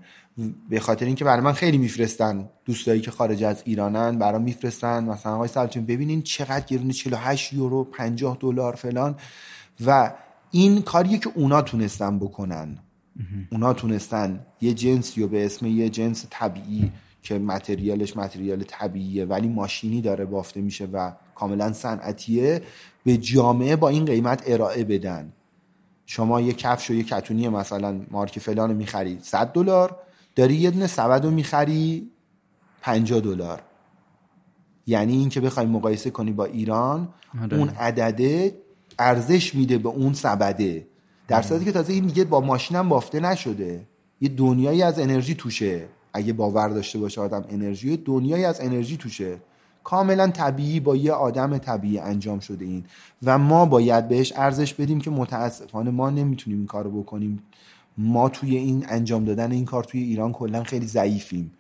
به خاطر اینکه برای من خیلی میفرستن. دوستایی که خارج از ایرانن برام میفرستن. مثلا آقای سلطان ببینین چقدر گرونه 48 یورو 50 دلار فلان. و این کاریه که اونا تونستن بکنن. اونا تونستن یه جنسی رو به اسم یه جنس طبیعی که متریالش متریال طبیعیه ولی ماشینی داره بافته میشه و کاملا صنعتیه به جامعه با این قیمت ارائه بدن. شما یه کفش و یه کتونی مثلا مارک فلان رو می‌خری 100 دلار. داری یه دونه سبد رو می‌خری 50 دلار. یعنی اینکه بخوای مقایسه کنی با ایران آره. اون عدده ارزش میده به اون سبده. در صورتی که تازه این دیگه با ماشینم بافته نشده. یه دنیایی از انرژی توشه. اگه باور داشته باشه آدم انرژی دنیایی از انرژی توشه. کاملا طبیعی با یه آدم طبیعی انجام شده این. و ما باید بهش ارزش بدیم که متاسفانه ما نمی‌تونیم این کارو بکنیم. ما توی این انجام دادن این کار توی ایران کلا خیلی ضعیفیم.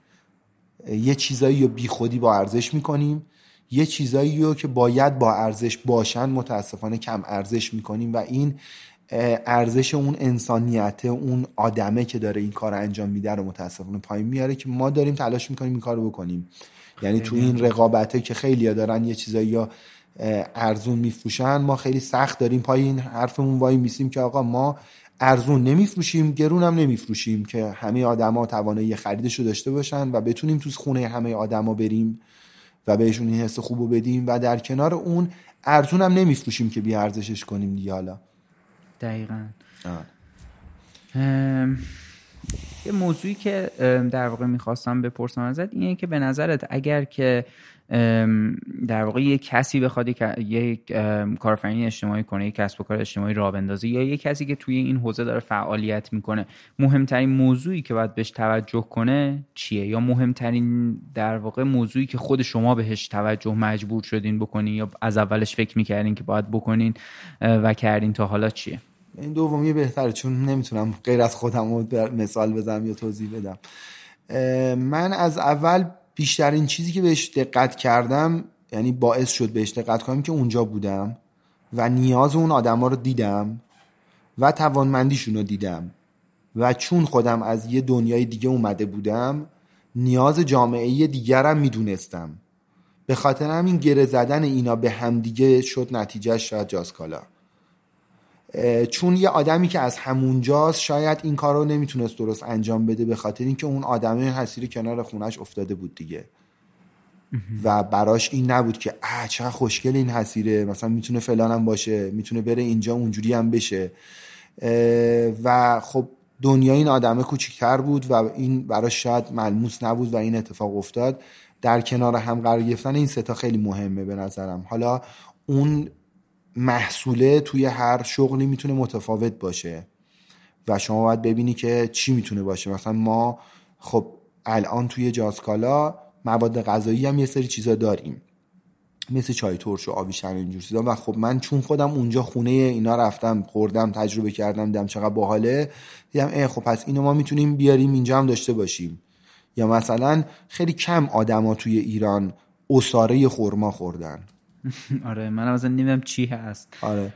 یه چیزایی رو بیخودی با ارزش می‌کنیم. یه چیزایی رو که باید با ارزش باشن متاسفانه کم ارزش می‌کنیم و این ارزش اون انسانیت اون آدمه که داره این کار انجام میده رو متاسفانه پایین میاره که ما داریم تلاش می‌کنیم این کار رو بکنیم. یعنی تو این رقابته که خیلی دارن یه چیزایی یا ارزون میفروشن ما خیلی سخت داریم پای این حرفمون وای میسیم که آقا ما ارزون نمیفروشیم گرون هم نمیفروشیم که همه آدما توانایی خریدش رو داشته باشن و بتونیم تو خونه همه آدما بریم. و بهشون این حس خوب رو بدیم و در کنار اون ارزون هم نمیفروشیم که بی ارزشش کنیم دیگه حالا. دقیقا. یه موضوعی که در واقع می‌خواستم بپرسم ازت اینه که به نظرت اگر که در واقع یک کسی بخواد یک کارفرین اجتماعی کنه یک کسب و کار اجتماعی راه بندازه یا یک کسی که توی این حوزه داره فعالیت می‌کنه. مهمترین موضوعی که باید بهش توجه کنه چیه؟ یا مهمترین در واقع موضوعی که خود شما بهش توجه مجبور شدین بکنین یا از اولش فکر می‌کردین که باید بکنین و کردین تا حالا چیه؟ این دومی بهتره چون نمی‌تونم غیر از خودم رو مثال بزنم یا توضیح بدم. من از اول بیشترین چیزی که بهش دقت کردم یعنی باعث شد بهش دقت کنم که اونجا بودم و نیاز اون آدما رو دیدم و توانمندیشون رو دیدم. و چون خودم از یه دنیای دیگه اومده بودم نیاز جامعه دیگرم می‌دونستم. به خاطر همین گره زدن اینا به همدیگه شد نتیجه شاید جاسکالا چون یه آدمی که از همونجاست شاید این کار رو نمی‌تونست درست انجام بده به خاطر اینکه اون آدمه حسیر کنار خونش افتاده بود دیگه. و براش این نبود که اه چه خوشگل این حسیره مثلا می‌تونه فلانم باشه می‌تونه بره اینجا اونجوری هم بشه. و خب دنیا این آدمه کوچیکتر بود و این براش شاید ملموس نبود و این اتفاق افتاد. در کنار هم قرار گرفتن این ستا خیلی مهمه به نظرم. حالا اون محصوله توی هر شغلی می‌تونه متفاوت باشه. و شما باید ببینی که چی می‌تونه باشه. مثلا ما خب الان توی جاسکالا مواد غذایی هم یه سری چیزا داریم. مثل چای ترش و آبیشن اینجور چیزا. و خب من چون خودم اونجا خونه اینا رفتم خوردم تجربه کردم دیدم چقدر باحاله دیدم ای خب پس اینو ما می‌تونیم بیاریم اینجا هم داشته باشیم. یا مثلا خیلی کم آدما توی ایران اساره خورما خوردن. آره من اصلا نمی‌دونم چی هست. آره.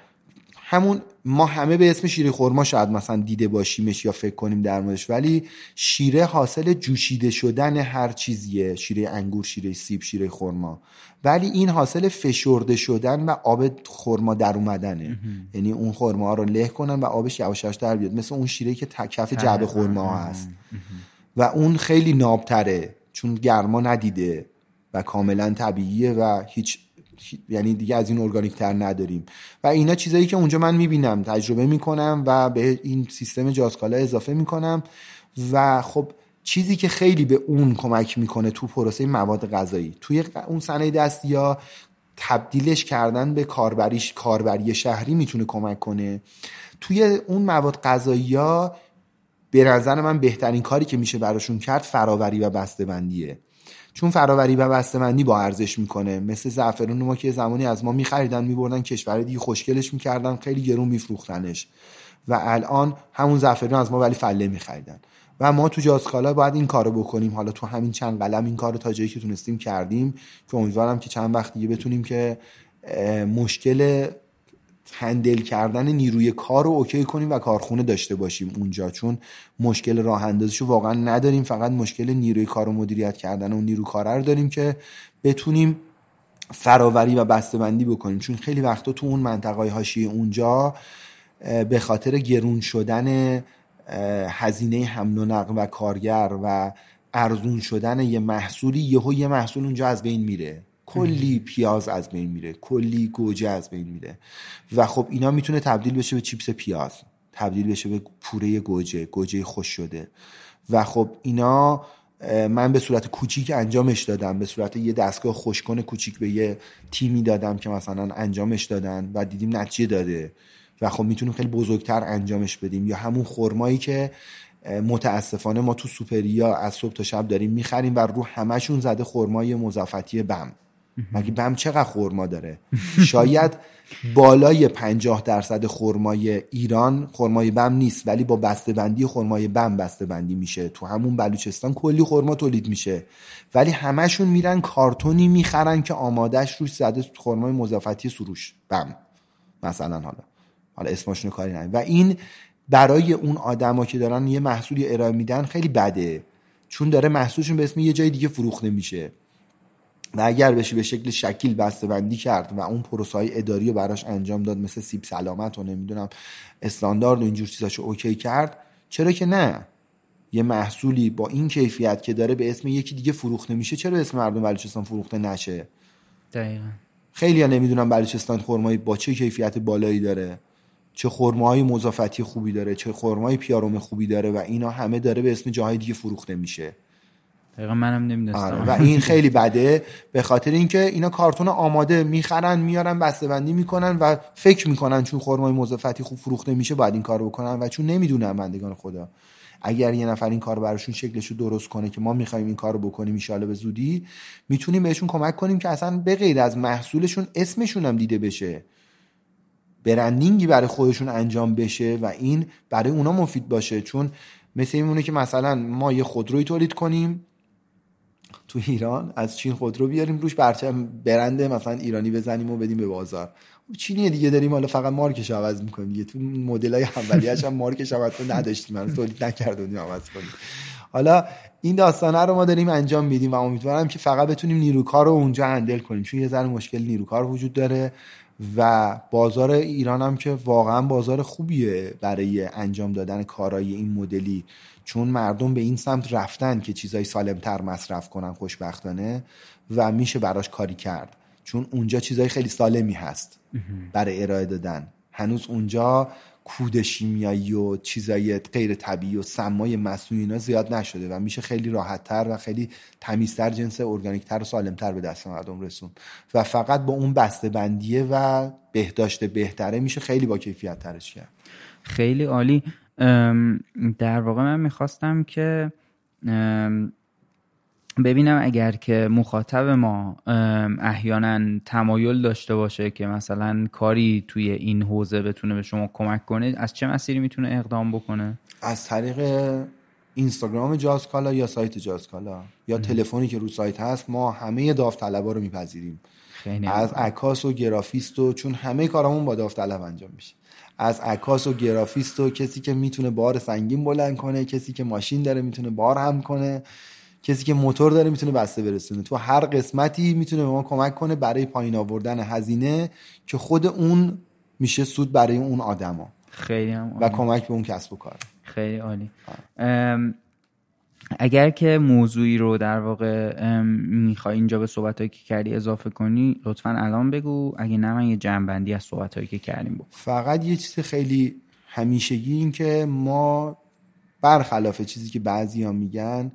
همون ما همه به اسم شیره خورما شاید مثلا دیده باشیمش یا فکر کنیم در موردش ولی شیره حاصل جوشیده شدن هر چیزیه شیره انگور شیره سیب شیره خورما ولی این حاصل فشرده شدن و آب خورما در اومدنه. یعنی اون خورما رو له کنن و آبش یواش در بیاد. مثل اون شیره که تکف جعبه خورما هست. و اون خیلی نابتره چون گرما ندیده و کاملا طبیعیه و هیچ یعنی دیگه از این ارگانیک تر نداریم. و اینا چیزایی که اونجا من می‌بینم تجربه می‌کنم و به این سیستم جاسکالا اضافه می‌کنم. و خب چیزی که خیلی به اون کمک می‌کنه تو پروسه مواد غذایی توی اون صنایع دستی یا تبدیلش کردن به کاربریش کاربری شهری می‌تونه کمک کنه. توی اون مواد غذایی ها به نظر من بهترین کاری که میشه براشون کرد فراوری و بسته‌بندیه. چون فراوری و بسته‌بندی با ارزش می‌کنه. مثل زعفرون ما که زمانی از ما میخریدن میبردن کشور دیگه خوشگلش می‌کردن خیلی گرون میفروختنش. و الان همون زعفرون از ما ولی فله میخریدن. و ما تو جاسکالا باید این کارو بکنیم. حالا تو همین چند قلم این کارو تا جایی که تونستیم کردیم که امیدوارم که چند وقت دیگه بتونیم که مشکل هندل کردن نیروی کار رو اوکی کنیم و کارخونه داشته باشیم اونجا چون مشکل راه اندازیشو واقعا نداریم. فقط مشکل نیروی کار رو مدیریت کردن و نیرو کاره رو داریم که بتونیم فراوری و بسته‌بندی بکنیم. چون خیلی وقتا تو اون منطقه های اونجا به خاطر گرون شدن هزینه حمل و نقل و کارگر و ارزون شدن یه محصولی یهو یه محصول اونجا از بین میره. کلی پیاز از بین میره کلی گوجه از بین میره. و خب اینا می‌تونه تبدیل بشه به چیپس پیاز تبدیل بشه به پوره گوجه گوجه خوش شده. و خب اینا من به صورت کوچیک انجامش دادم. به صورت یه دستگاه خوشکن کوچیک به یه تیمی دادم که مثلا انجامش دادن و دیدیم نتیجه داده. و خب می‌تونیم خیلی بزرگتر انجامش بدیم. یا همون خرمایی که متاسفانه ما تو سوپریا از صبح تا شب داریم می‌خریم و رو همشون زده خرمای مضافتی بم. مگه بم چقدر خرما داره؟ شاید بالای پنجاه درصد خرمای ایران خرمای بم نیست ولی با بسته‌بندی خرمای بم بسته‌بندی میشه. تو همون بلوچستان کلی خرما تولید میشه. ولی همشون میرن کارتونی می‌خرن که آمادهش روش زده خرمای مضافتی سروش بم مثلا حالا. حالا اسمشون کاری و این برای اون آدما که دارن یه محصولی ارائه میدن خیلی بده. چون داره محصولشون به اسم یه جای دیگه فروخته میشه. و اگر بشه به شکل شکیل بسته بندی کرد و اون پروسه های اداری رو براش انجام داد مثل سیب سلامت و نمی‌دونم استاندارد و اینجور چیزاشو اوکی کرد چرا که نه؟ یه محصولی با این کیفیت که داره به اسم یکی دیگه فروخته میشه چرا اسم مردم بلوچستان فروخته نشه؟ دقیقا. خیلی ها نمی‌دونم بلوچستان خرمایی با چه کیفیت بالایی داره چه خرمای مضافتی خوبی داره چه خرمای پیاروم خوبی داره و اینا همه داره به اسم جاهای دیگه فروخته میشه. دقیقا منم نمی‌دونستم. آره و این خیلی بده. به خاطر اینکه اینا کارتون آماده می‌خرن میارن بسته‌بندی می‌کنن و فکر می‌کنن چون خرمای مضافتی خوب فروخته میشه باید این کارو بکنن و چون نمی‌دونن بندگان خدا. اگر یه نفر این کار براشون شکلشو درست کنه که ما می‌خوایم این کارو بکنیم ان به زودی می‌تونیم بهشون کمک کنیم که اصلا به غیر از محصولشون اسمشون هم دیده بشه. برندینگی برای خودشون انجام بشه و این برای اونا مفید باشه. چون مثل اینونه که مثلا ما یه خودروی تولید کنیم تو ایران از چین خودرو بیاریم روش برچم برنده مثلا ایرانی بزنیم و بدیم به بازار. چینی دیگه داریم حالا فقط مارکش عوض می‌کنیم. دیگه تو مدل های اولیش هم مارکش عوض نداشتیم. من تولید نکردیم عوض کنیم. حالا این داستانه رو ما داریم انجام میدیم و امیدوارم که فقط بتونیم نیروکار رو اونجا هندل کنیم. چون یه ذره مشکل نیروکار وجود داره و بازار ایران هم که واقعا بازار خوبیه برای انجام دادن کارهای این مدلی. چون مردم به این سمت رفتن که چیزای سالمتر مصرف کنن خوشبختانه و میشه براش کاری کرد. چون اونجا چیزای خیلی سالمی هست برای ارائه دادن. هنوز اونجا کود شیمیایی و چیزای غیر طبیعی و سمای مصنوعی اینا زیاد نشده و میشه خیلی راحتتر و خیلی تمیزتر جنس ارگانیکتر و سالمتر به دست مردم رسون. و فقط با اون بسته بندیه و بهداشت بهتره میشه خیلی با کیفیت ترش کرد. خیلی عالی. در واقع من می‌خواستم که ببینم اگر که مخاطب ما احیانا تمایل داشته باشه که مثلا کاری توی این حوزه بتونه به شما کمک کنه از چه مسیری می‌تونه اقدام بکنه؟ از طریق اینستاگرام جازکالا یا سایت جازکالا یا تلفنی که رو سایت هست ما همه داوطلبا رو میپذیریم. از عکاس و گرافیست و چون همه کارامون با داوطلب انجام میشه. از عکاس و گرافیست و کسی که می‌تونه بار سنگین بلند کنه کسی که ماشین داره می‌تونه بار هم کنه کسی که موتور داره می‌تونه بسته برسونه. تو هر قسمتی می‌تونه به ما کمک کنه برای پایین آوردن هزینه که خود اون میشه سود برای اون آدما. خیلی هم و کمک به اون کسب و کار. خیلی عالی. اگر که موضوعی رو در واقع می‌خوای اینجا به صحبت که کردی اضافه کنی لطفا الان بگو. اگه نه من یه جنبندی از صحبت که کردیم بود فقط یه چیز خیلی همیشگی این که ما برخلاف چیزی که بعضی ها میگن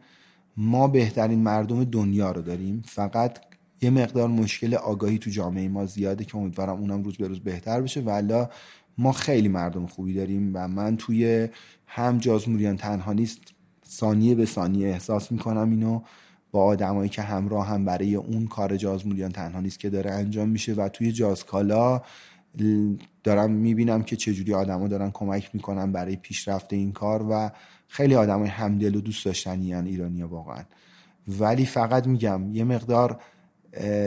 ما بهترین مردم دنیا رو داریم. فقط یه مقدار مشکل آگاهی تو جامعه ما زیاده که امیدوارم اونم روز به روز بهتر بشه. ولی ما خیلی مردم خوبی داریم و من توی هم جازموریان تنها نیست ثانیه به ثانیه احساس می‌کنم اینو با آدمایی که همراه هم برای اون کار جازموریان تنها نیست که داره انجام میشه و توی جازکالا دارم می‌بینم که چجوری آدما دارن کمک می‌کنن برای پیشرفت این کار و خیلی آدمای همدل و دوست داشتنی ایرانی واقعا. ولی فقط میگم یه مقدار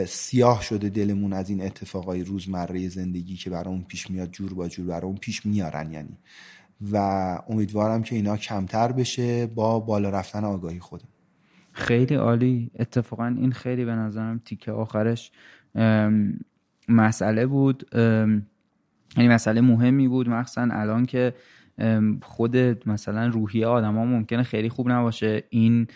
سیاه شده دلمون از این اتفاقای روزمره زندگی که برای اون پیش میاد جور با جور برای اون پیش میارن یعنی و امیدوارم که اینا کمتر بشه با بالا رفتن آگاهی خودم. خیلی عالی. اتفاقا این خیلی به نظرم تیکه آخرش مسئله بود. یعنی مسئله مهمی بود. مخصوصا الان که خود مثلا روحیه ها ممکنه خیلی خوب نباشه. این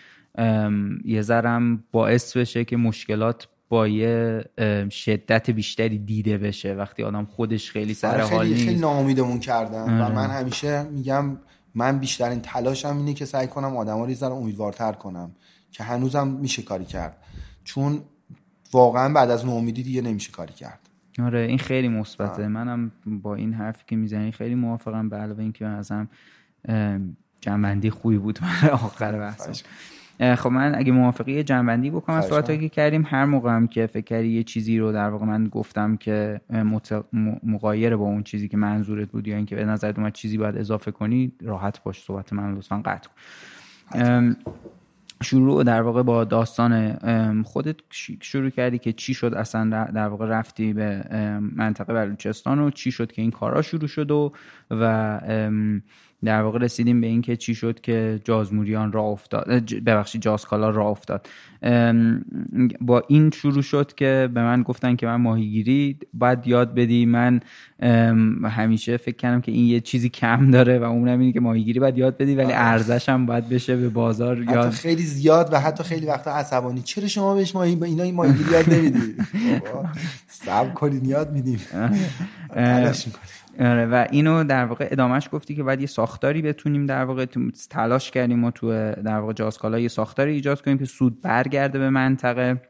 یه ذرم باعث بشه که مشکلات با یه شدت بیشتری دیده بشه. وقتی آدم خودش خیلی سر حال نیست. خیلی ناامیدمون کردن. و آره. من همیشه میگم من بیشترین تلاشم اینه که سعی کنم آدما رو ذره امیدوارتر کنم که هنوزم میشه کاری کرد. چون واقعا بعد از ناامیدی دیگه نمیشه کاری کرد. آره این خیلی مثبته. منم با این حرفی که می‌زنی خیلی موافقم به علاوه اینکه ازم جنبندی خوبی بود برای آخر بحث خب من اگه موافقی جنبندی بکنم از صحبتایی که کردیم. هر موقع هم که فکر کردی یه چیزی رو در واقع من گفتم که مقایره با اون چیزی که منظورت بود یا اینکه به نظرت اومد چیزی باید اضافه کنی راحت باش صحبت من لطفا قطع کن. شروع در واقع با داستان خودت شروع کردی که چی شد اصلا در واقع رفتی به منطقه بلوچستان و چی شد که این کارا شروع شد و و در واقع رسیدیم به اینکه چی شد که جازموریان را افتاد ببخشید جازکالا را افتاد. با این شروع شد که به من گفتن که من ماهیگیری باید یاد بدی. من همیشه فکر کردم که این یه چیزی کم داره و اونم اینه که ماهیگیری باید یاد بدی ولی ارزش هم باید بشه به بازار یاد. خیلی زیاد و حتی خیلی وقتا عصبانی. چرا شما بهش ماهی اینا این ماهیگیری یاد نمیدی؟ صبر کنین یاد میدیم. آره و اینو در واقع ادامهش گفتی که باید یه ساختاری بتونیم در واقع تلاش کردیم و تو در واقع جاسکالا یه ساختاری ایجاد کنیم که سود برگرده به منطقه.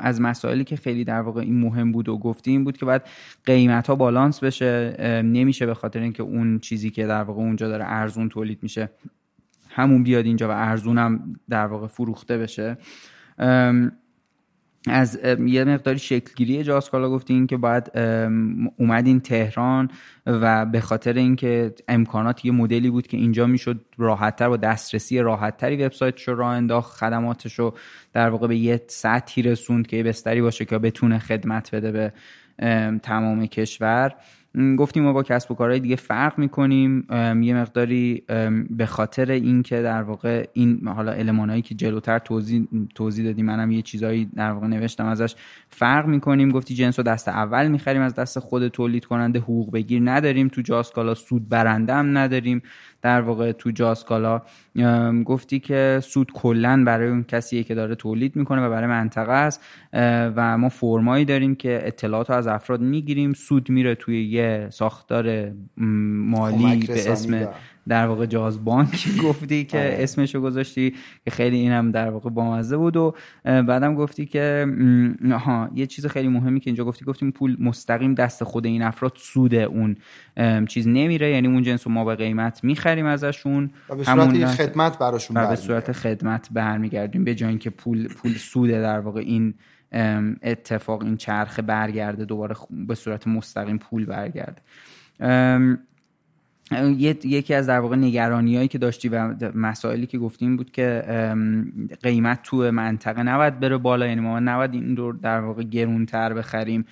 از مسائلی که خیلی در واقع این مهم بود و گفتی بود که باید قیمت ها بالانس بشه. نمیشه به خاطر اینکه اون چیزی که در واقع اونجا داره ارزون تولید میشه همون بیاد اینجا و ارزون در واقع فروخته بشه. از یه مقداری شکلگیری جاسکالا گفتین که باید اومدین تهران و به خاطر اینکه امکانات یه مدلی بود که اینجا می‌شد راحتتر با دسترسی راحتتری وبسایتش رو راه انداخت خدماتش رو در واقع به یه سطحی رسوند که یه بستری باشه که بتونه خدمت بده به تمام کشور. گفتیم ما با کسب و کارهای دیگه فرق می‌کنیم یه مقداری به خاطر اینکه در واقع این حالا المانایی که جلوتر توضیح توضیح دادیم منم یه چیزایی در واقع نوشتم ازش فرق می‌کنیم. گفتی جنس رو دست اول می‌خریم از دست خود تولید کننده حقوق بگیر نداریم. تو جاسکالا سود برنده هم نداریم. در واقع تو جاسکالا گفتی که سود کلا برای اون کسیه که داره تولید می‌کنه و برای منطقه است و ما فرمایی داریم که اطلاعات رو از افراد می‌گیریم. سود میره توی یه ساختار مالی به اسم در واقع جاز بانک گفتی که آره. اسمشو گذاشتی که خیلی اینم در واقع بامزه بود و بعدم گفتی که ها یه چیز خیلی مهمی که اینجا گفتی گفتیم پول مستقیم دست خود این افراد سود اون چیز نمیره یعنی اون جنس رو ما به قیمت می‌خریم ازشون. و به صورت خدمت براشون و به صورت خدمت برمیگردیم به جای اینکه پول پول سوده در واقع این اتفاق این چرخه برگرده دوباره به صورت مستقیم پول برگرده. یکی از در واقع نگرانی که داشتی و مسائلی که گفتیم بود که قیمت تو منطقه نباید بره بالا یعنی ما نباید این رو در واقع گرونتر بخریم.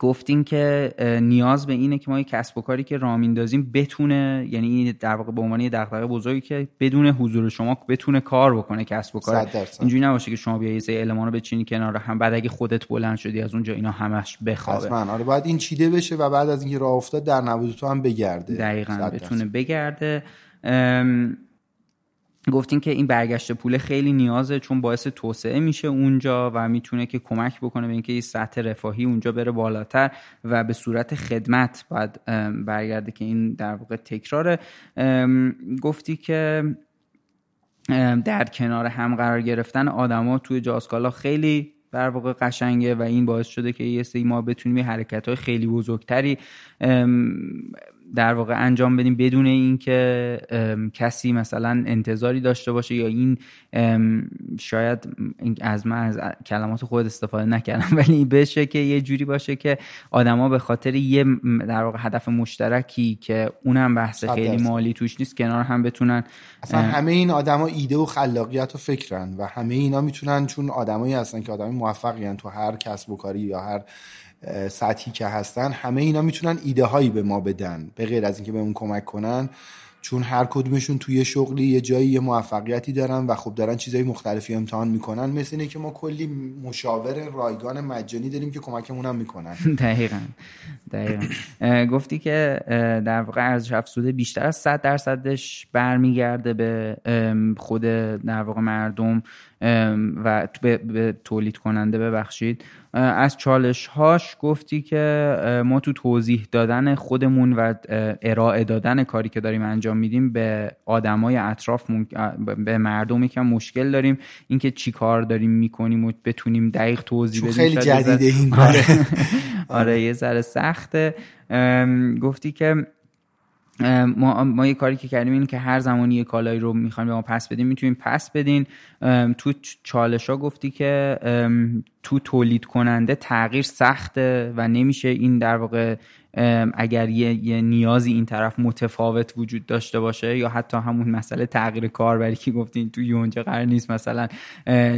گفتین که نیاز به اینه که ما یک کسب و کاری که راه میندازیم بتونه یعنی در واقع به عنوان دغدغه بزرگی که بدون حضور شما بتونه کار بکنه کسب و کار. اینجوری نباشه که شما بیا یه سری رو بچینی کنار هم بعد اگه خودت بلند شدی از اونجا اینا همش بخوابه. آره باید این چیده بشه و بعد از اینکه راه افتاد در نبود تو هم بگرده. دقیقا بتونه بگرده. گفتین که این برگشت پول خیلی نیازه چون باعث توسعه میشه اونجا و می‌تونه که کمک بکنه به اینکه این سطح رفاهی اونجا بره بالاتر و به صورت خدمت باید برگرده که این در واقع تکراره. گفتی که در کنار هم قرار گرفتن آدما توی جاسکالا خیلی در واقع قشنگه و این باعث شده که یه سری ما بتونیم حرکت های خیلی بزرگتری در واقع انجام بدیم بدون اینکه کسی مثلا انتظاری داشته باشه یا این شاید از من از کلمات خود استفاده نکردم. ولی بشه که یه جوری باشه که آدما به خاطر یه در واقع هدف مشترکی که اونم بحث خیلی مالی توش نیست کنار هم بتونن اصلا همه این آدما ایده و خلاقیت و فکرن و همه اینا می‌تونن چون آدمایی هستن که آدمای موفقی تو هر کسب و کاری یا هر سطحی که هستن همه اینا می‌تونن ایده هایی به ما بدن به غیر از اینکه به اون کمک کنن. چون هر کدومشون توی شغلی یه جایی یه موفقیتی دارن و خب دارن چیزهای مختلفی امتحان می‌کنن. مثل اینه که ما کلی مشاور رایگان مجانی داریم که کمکمون هم می‌کنن. دقیقا. دقیقا. گفتی که در واقع ارزش افزوده بیشتر از 100 درصدش برمیگرده به خود در واقع مردم. و به, به تولید کننده ببخشید. از چالش هاش گفتی که ما تو توضیح دادن خودمون و ارائه دادن کاری که داریم انجام میدیم به آدمای اطراف به مردم یکم مشکل داریم اینکه چی کار داریم می‌کنیم و بتونیم دقیق توضیح بدیم. خیلی جدیده این آره, آره یه ذره سخته. گفتی که ما, ما یه کاری که کردیم این که هر زمانی یه کالایی رو می‌خوایم به ما پس بدیم می‌تونیم پس بدین. تو چالش ها گفتی که تو تولید کننده تغییر سخته و نمیشه این در واقع اگر یه،, یه, نیازی این طرف متفاوت وجود داشته باشه یا حتی همون مسئله تغییر کاربری که گفتین تو یونجا قرار نیست مثلا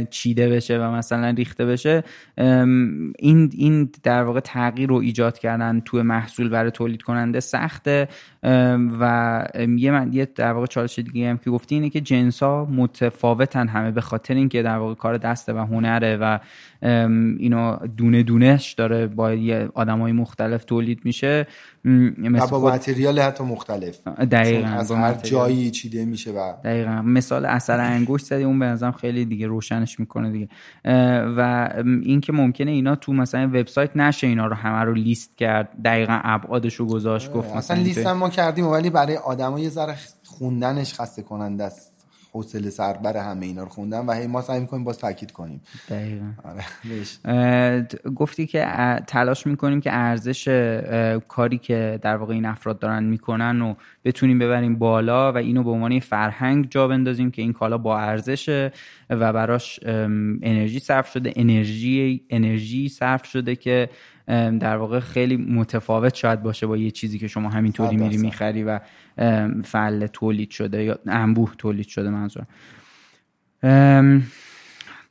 چیده بشه و مثلا ریخته بشه این این در واقع تغییر رو ایجاد کردن تو محصول برای تولید کننده سخته. و یه من یه در واقع چالش دیگه هم که گفتی اینه که جنس ها متفاوتن همه به خاطر اینکه در واقع کار دسته و هنره و اینو دونه دونهش داره با یه آدمای مختلف تولید میشه. مثل با متریال حتی مختلف. دقیقا از هر جایی چیده میشه و دقیقا. مثال اثر انگشت زدی اون به نظرم خیلی دیگه روشنش می‌کنه دیگه. و اینکه ممکنه اینا تو مثلا وبسایت نشه اینا رو همه رو لیست کرد دقیقا ابعادش رو گذاشت گفت مثلا لیست ما کردیم ولی برای آدما یه ذره خوندنش خسته کننده است. حوصله سربر همه اینا رو خوندم و هی ما سعی می‌کنیم باز تاکید کنیم. دقیقا. آره گفتی که تلاش می‌کنیم که ارزش کاری که در واقع این افراد دارن می‌کنن و بتونیم ببریم بالا و اینو به عنوان فرهنگ جا بندازیم که این کالا با ارزشه و براش انرژی صرف شده انرژی انرژی صرف شده که در واقع خیلی متفاوت شاید باشه با یه چیزی که شما همینطوری میری می‌خری و فعل تولید شده یا انبوه تولید شده منظورم.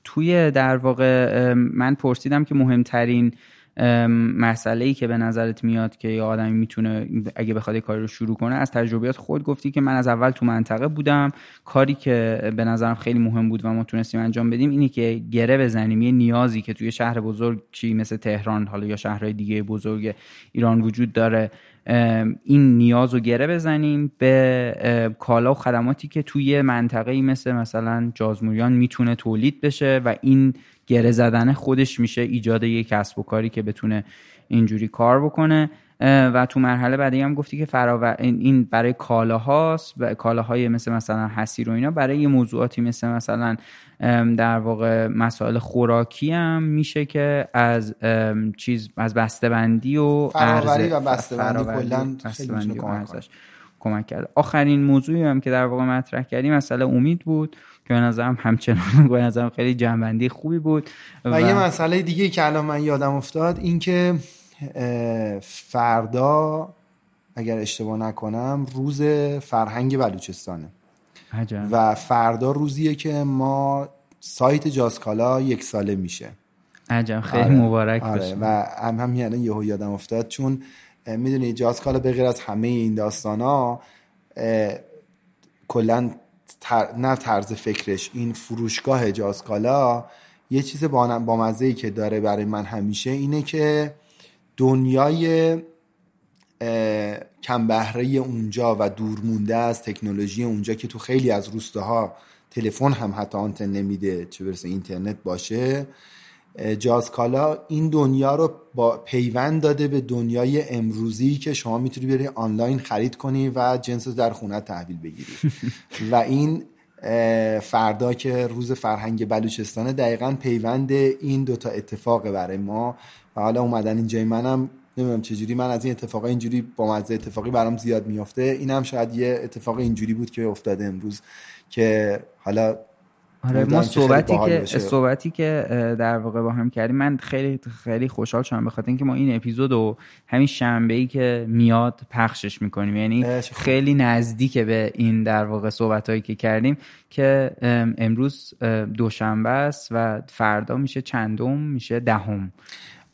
توی در واقع من پرسیدم که مهمترین مسئله ای که به نظرت میاد که یه آدمی می‌تونه اگه بخواد کاری رو شروع کنه از تجربیات خود گفتی که من از اول تو منطقه بودم. کاری که به نظرم خیلی مهم بود و ما تونستیم انجام بدیم اینه که گره بزنیم. یه نیازی که توی شهر بزرگی مثل تهران حالا یا شهرهای دیگه بزرگ ایران وجود داره این نیاز رو گره بزنیم به کالا و خدماتی که توی منطقه مثل مثلا جازموریان می‌تونه تولید بشه و این گره زدن خودش میشه ایجاد یک کسب و کاری که بتونه اینجوری کار بکنه. و تو مرحله بعدی هم گفتی که فراو... این برای کالاهاست و کالاهای مثل مثلا حسیر و اینا برای یه موضوعاتی مثل مثلا در واقع مسائل خوراکی هم میشه که از چیز از بسته‌بندی و فراوری و بسته‌بندی کلا خیلی کمک کرده آخرین موضوعی هم که در واقع مطرح کردیم مسئله امید بود. که به نظرم همچنان به نظرم خیلی جنبندی خوبی بود و, و یه مسئله دیگه که الان من یادم افتاد این که فردا اگر اشتباه نکنم روز فرهنگ بلوچستانه عجب. و فردا روزیه که ما سایت جاسکالا یک ساله میشه عجب خیلی آره. مبارک آره. و هم هم یعنی یهو یادم افتاد چون می‌دونی جاسکالا به غیر از همه این داستان ها کلا تر... نه طرز فکرش این فروشگاه جاسکالا یه چیز با, با مزه که داره برای من همیشه اینه که دنیای کم بهره اونجا و دور مونده از تکنولوژی اونجا که تو خیلی از روستاها تلفن هم حتی آنتن نمیده چه برسه اینترنت باشه. جازکالا این دنیا رو با پیوند داده به دنیای امروزی که شما می‌تونی بری آنلاین خرید کنی و جنس در خونه تحویل بگیری. و این فردا که روز فرهنگ بلوچستان دقیقا پیوند این دوتا اتفاقه برای ما. و حالا اومدن اینجای منم نمی‌دونم چجوری من از این اتفاق اینجوری با مزه اتفاقی برام زیاد میافته. اینم شاید یه اتفاق اینجوری بود که افتاده امروز که حالا آره ما صحبتی که صحبتی که در واقع با هم کردیم من خیلی خیلی خوشحال شدم بخاطر اینکه ما این اپیزود رو همین شنبه ای که میاد پخشش می‌کنیم. یعنی خیلی نزدیک به این در واقع صحبت هایی که کردیم که امروز دوشنبه است و فردا میشه چندم میشه دهم.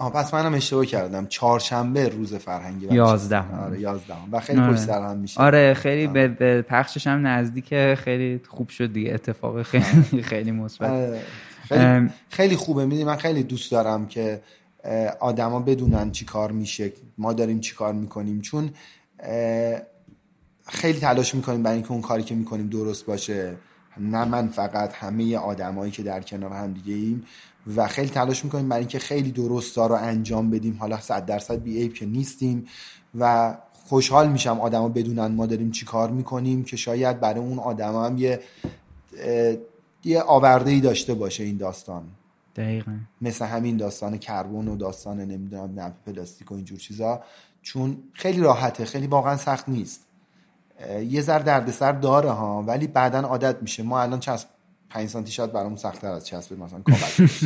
آه پس منم اشتباه کردم. چهارشنبه روز فرهنگی یازده آره یازده و خیلی آره. پشت هم میشه آره خیلی آره. به پخشش هم نزدیک خیلی خوب شد دیگه. اتفاق خیلی خیلی مثبت. آره. خیلی, خیلی خوبه. می‌دونی من خیلی دوست دارم که آدما بدونن چی کار میشه. ما داریم چی کار می‌کنیم. چون خیلی تلاش می‌کنیم برای اینکه اون کاری که می‌کنیم درست باشه. نه من فقط همه آدمایی که در کنار هم دیگه ایم و خیلی تلاش می‌کنیم برای اینکه خیلی درست رو انجام بدیم. حالا صد درصد بی عیب که نیستیم و خوشحال میشم آدما بدونن ما داریم چی کار می‌کنیم که شاید برای اون آدم هم یه یه آورده ای داشته باشه این داستان. دقیقا. مثل همین داستان کربن و داستان نمی‌دونم نه به پلاستیک و اینجور چیزا. چون خیلی راحته خیلی واقعا سخت نیست. یه ذر دردسر داره ها ولی بعدا عادت میشه. ما الان چسب 5 سانتی شاید برامون سختتر از چسب مثلا کاغذ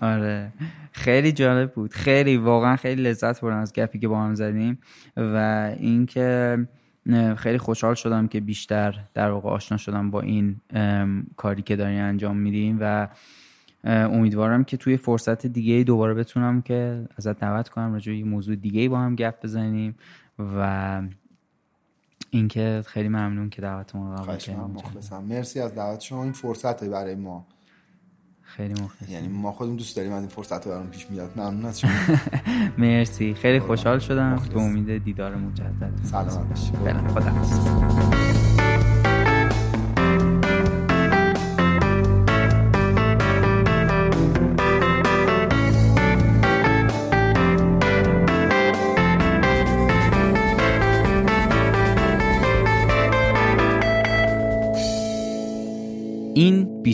آره. خیلی جالب بود. خیلی واقعا خیلی لذت بردم از گپی که با هم زدیم و اینکه خیلی خوشحال شدم که بیشتر در واقع آشنا شدم با این کاری که دارین انجام میدیم و امیدوارم که توی فرصت دیگه دوباره بتونم که ازت دعوت کنم راجع یه موضوع دیگه با هم گپ بزنیم و اینکه خیلی ممنون که دعوتمون رو قبول کردید مرسی از دعوت شما. این فرصت برای ما. خیلی مخلص یعنی ما خودمون دوست داریم از این فرصت برام پیش میاد ممنون از شما. مرسی. خیلی خوشحال شدم. به امید دیدار مجدد. سلامت باشید خدا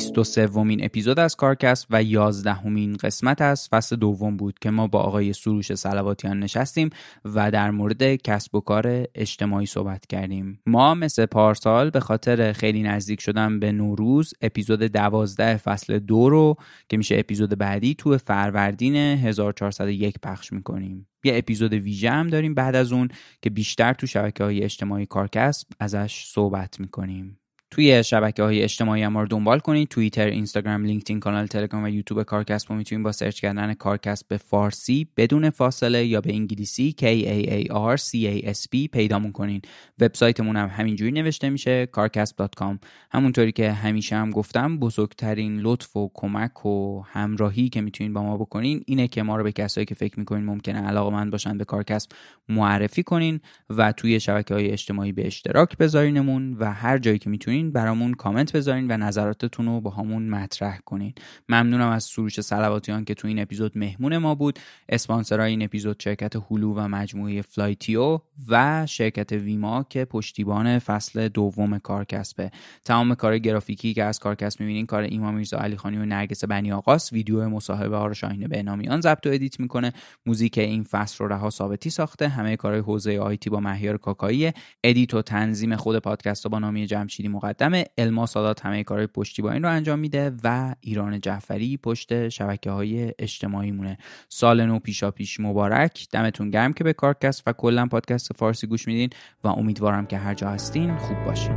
23 ومین اپیزود از کارکست و 11 همین قسمت از فصل دوم بود که ما با آقای سروش سلواتیان نشستیم و در مورد کسب و کار اجتماعی صحبت کردیم. ما مثل پارسال به خاطر خیلی نزدیک شدن به نوروز اپیزود 12 فصل دو رو که میشه اپیزود بعدی تو فروردین 1401 پخش می‌کنیم. یه اپیزود ویژه هم داریم بعد از اون که بیشتر تو شبکه های اجتماعی کارکسب ازش صحبت می‌کنیم. توی شبکه های اجتماعی هم رو دنبال کنید. توییتر اینستاگرام لینکدین کانال تلگرام و یوتیوب کارکسب رو می‌تونید با سرچ کردن کارکسب به فارسی بدون فاصله یا به انگلیسی K A A R C A S P پیدامون کنین. وبسایتمون هم همینجوری نوشته میشه carcasp.com همونطوری که همیشه هم گفتم بزرگترین لطف و کمک و همراهی که می‌تونین با ما بکنین اینه که ما رو به کسایی که فکر می‌کنین ممکنه علاقه من باشن به کارکسب معرفی کنین و توی شبکه های اجتماعی به اشتراک بذارینمون و هر جایی که می‌تونین برامون کامنت بذارین و نظراتتون رو باهامون مطرح کنین. ممنونم از سروش صلواتیان که تو این اپیزود مهمون ما بود اسپانسرای این اپیزود شرکت هلو و مجموعه فلایتیو و شرکت ویما که پشتیبان فصل دوم کارکسته. تمام کار گرافیکی که از کارکست می‌بینین کار ایمان میرزا علی خانی و نرگس بنی آقاس ویدیو مصاحبه ها رو شاهین بهنامیان ضبط و edit می‌کنه. موزیک این فصل رو رها ثابتی ساخته. همه کارهای حوزه IT با مهیار کاکایی. edit و تنظیم خود پادکست با نامی جمشیدی مقدم الما سادات همه کارهای پشتیبانی رو انجام میده و ایران جعفری پشت شبکه های اجتماعی مونه سال نو پیشا پیش مبارک. دمتون گرم که به کارکست و کلا پادکست فارسی گوش میدین و امیدوارم که هر جا هستین خوب باشین.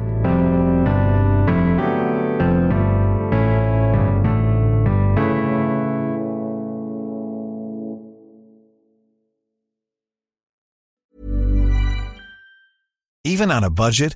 Even on a budget,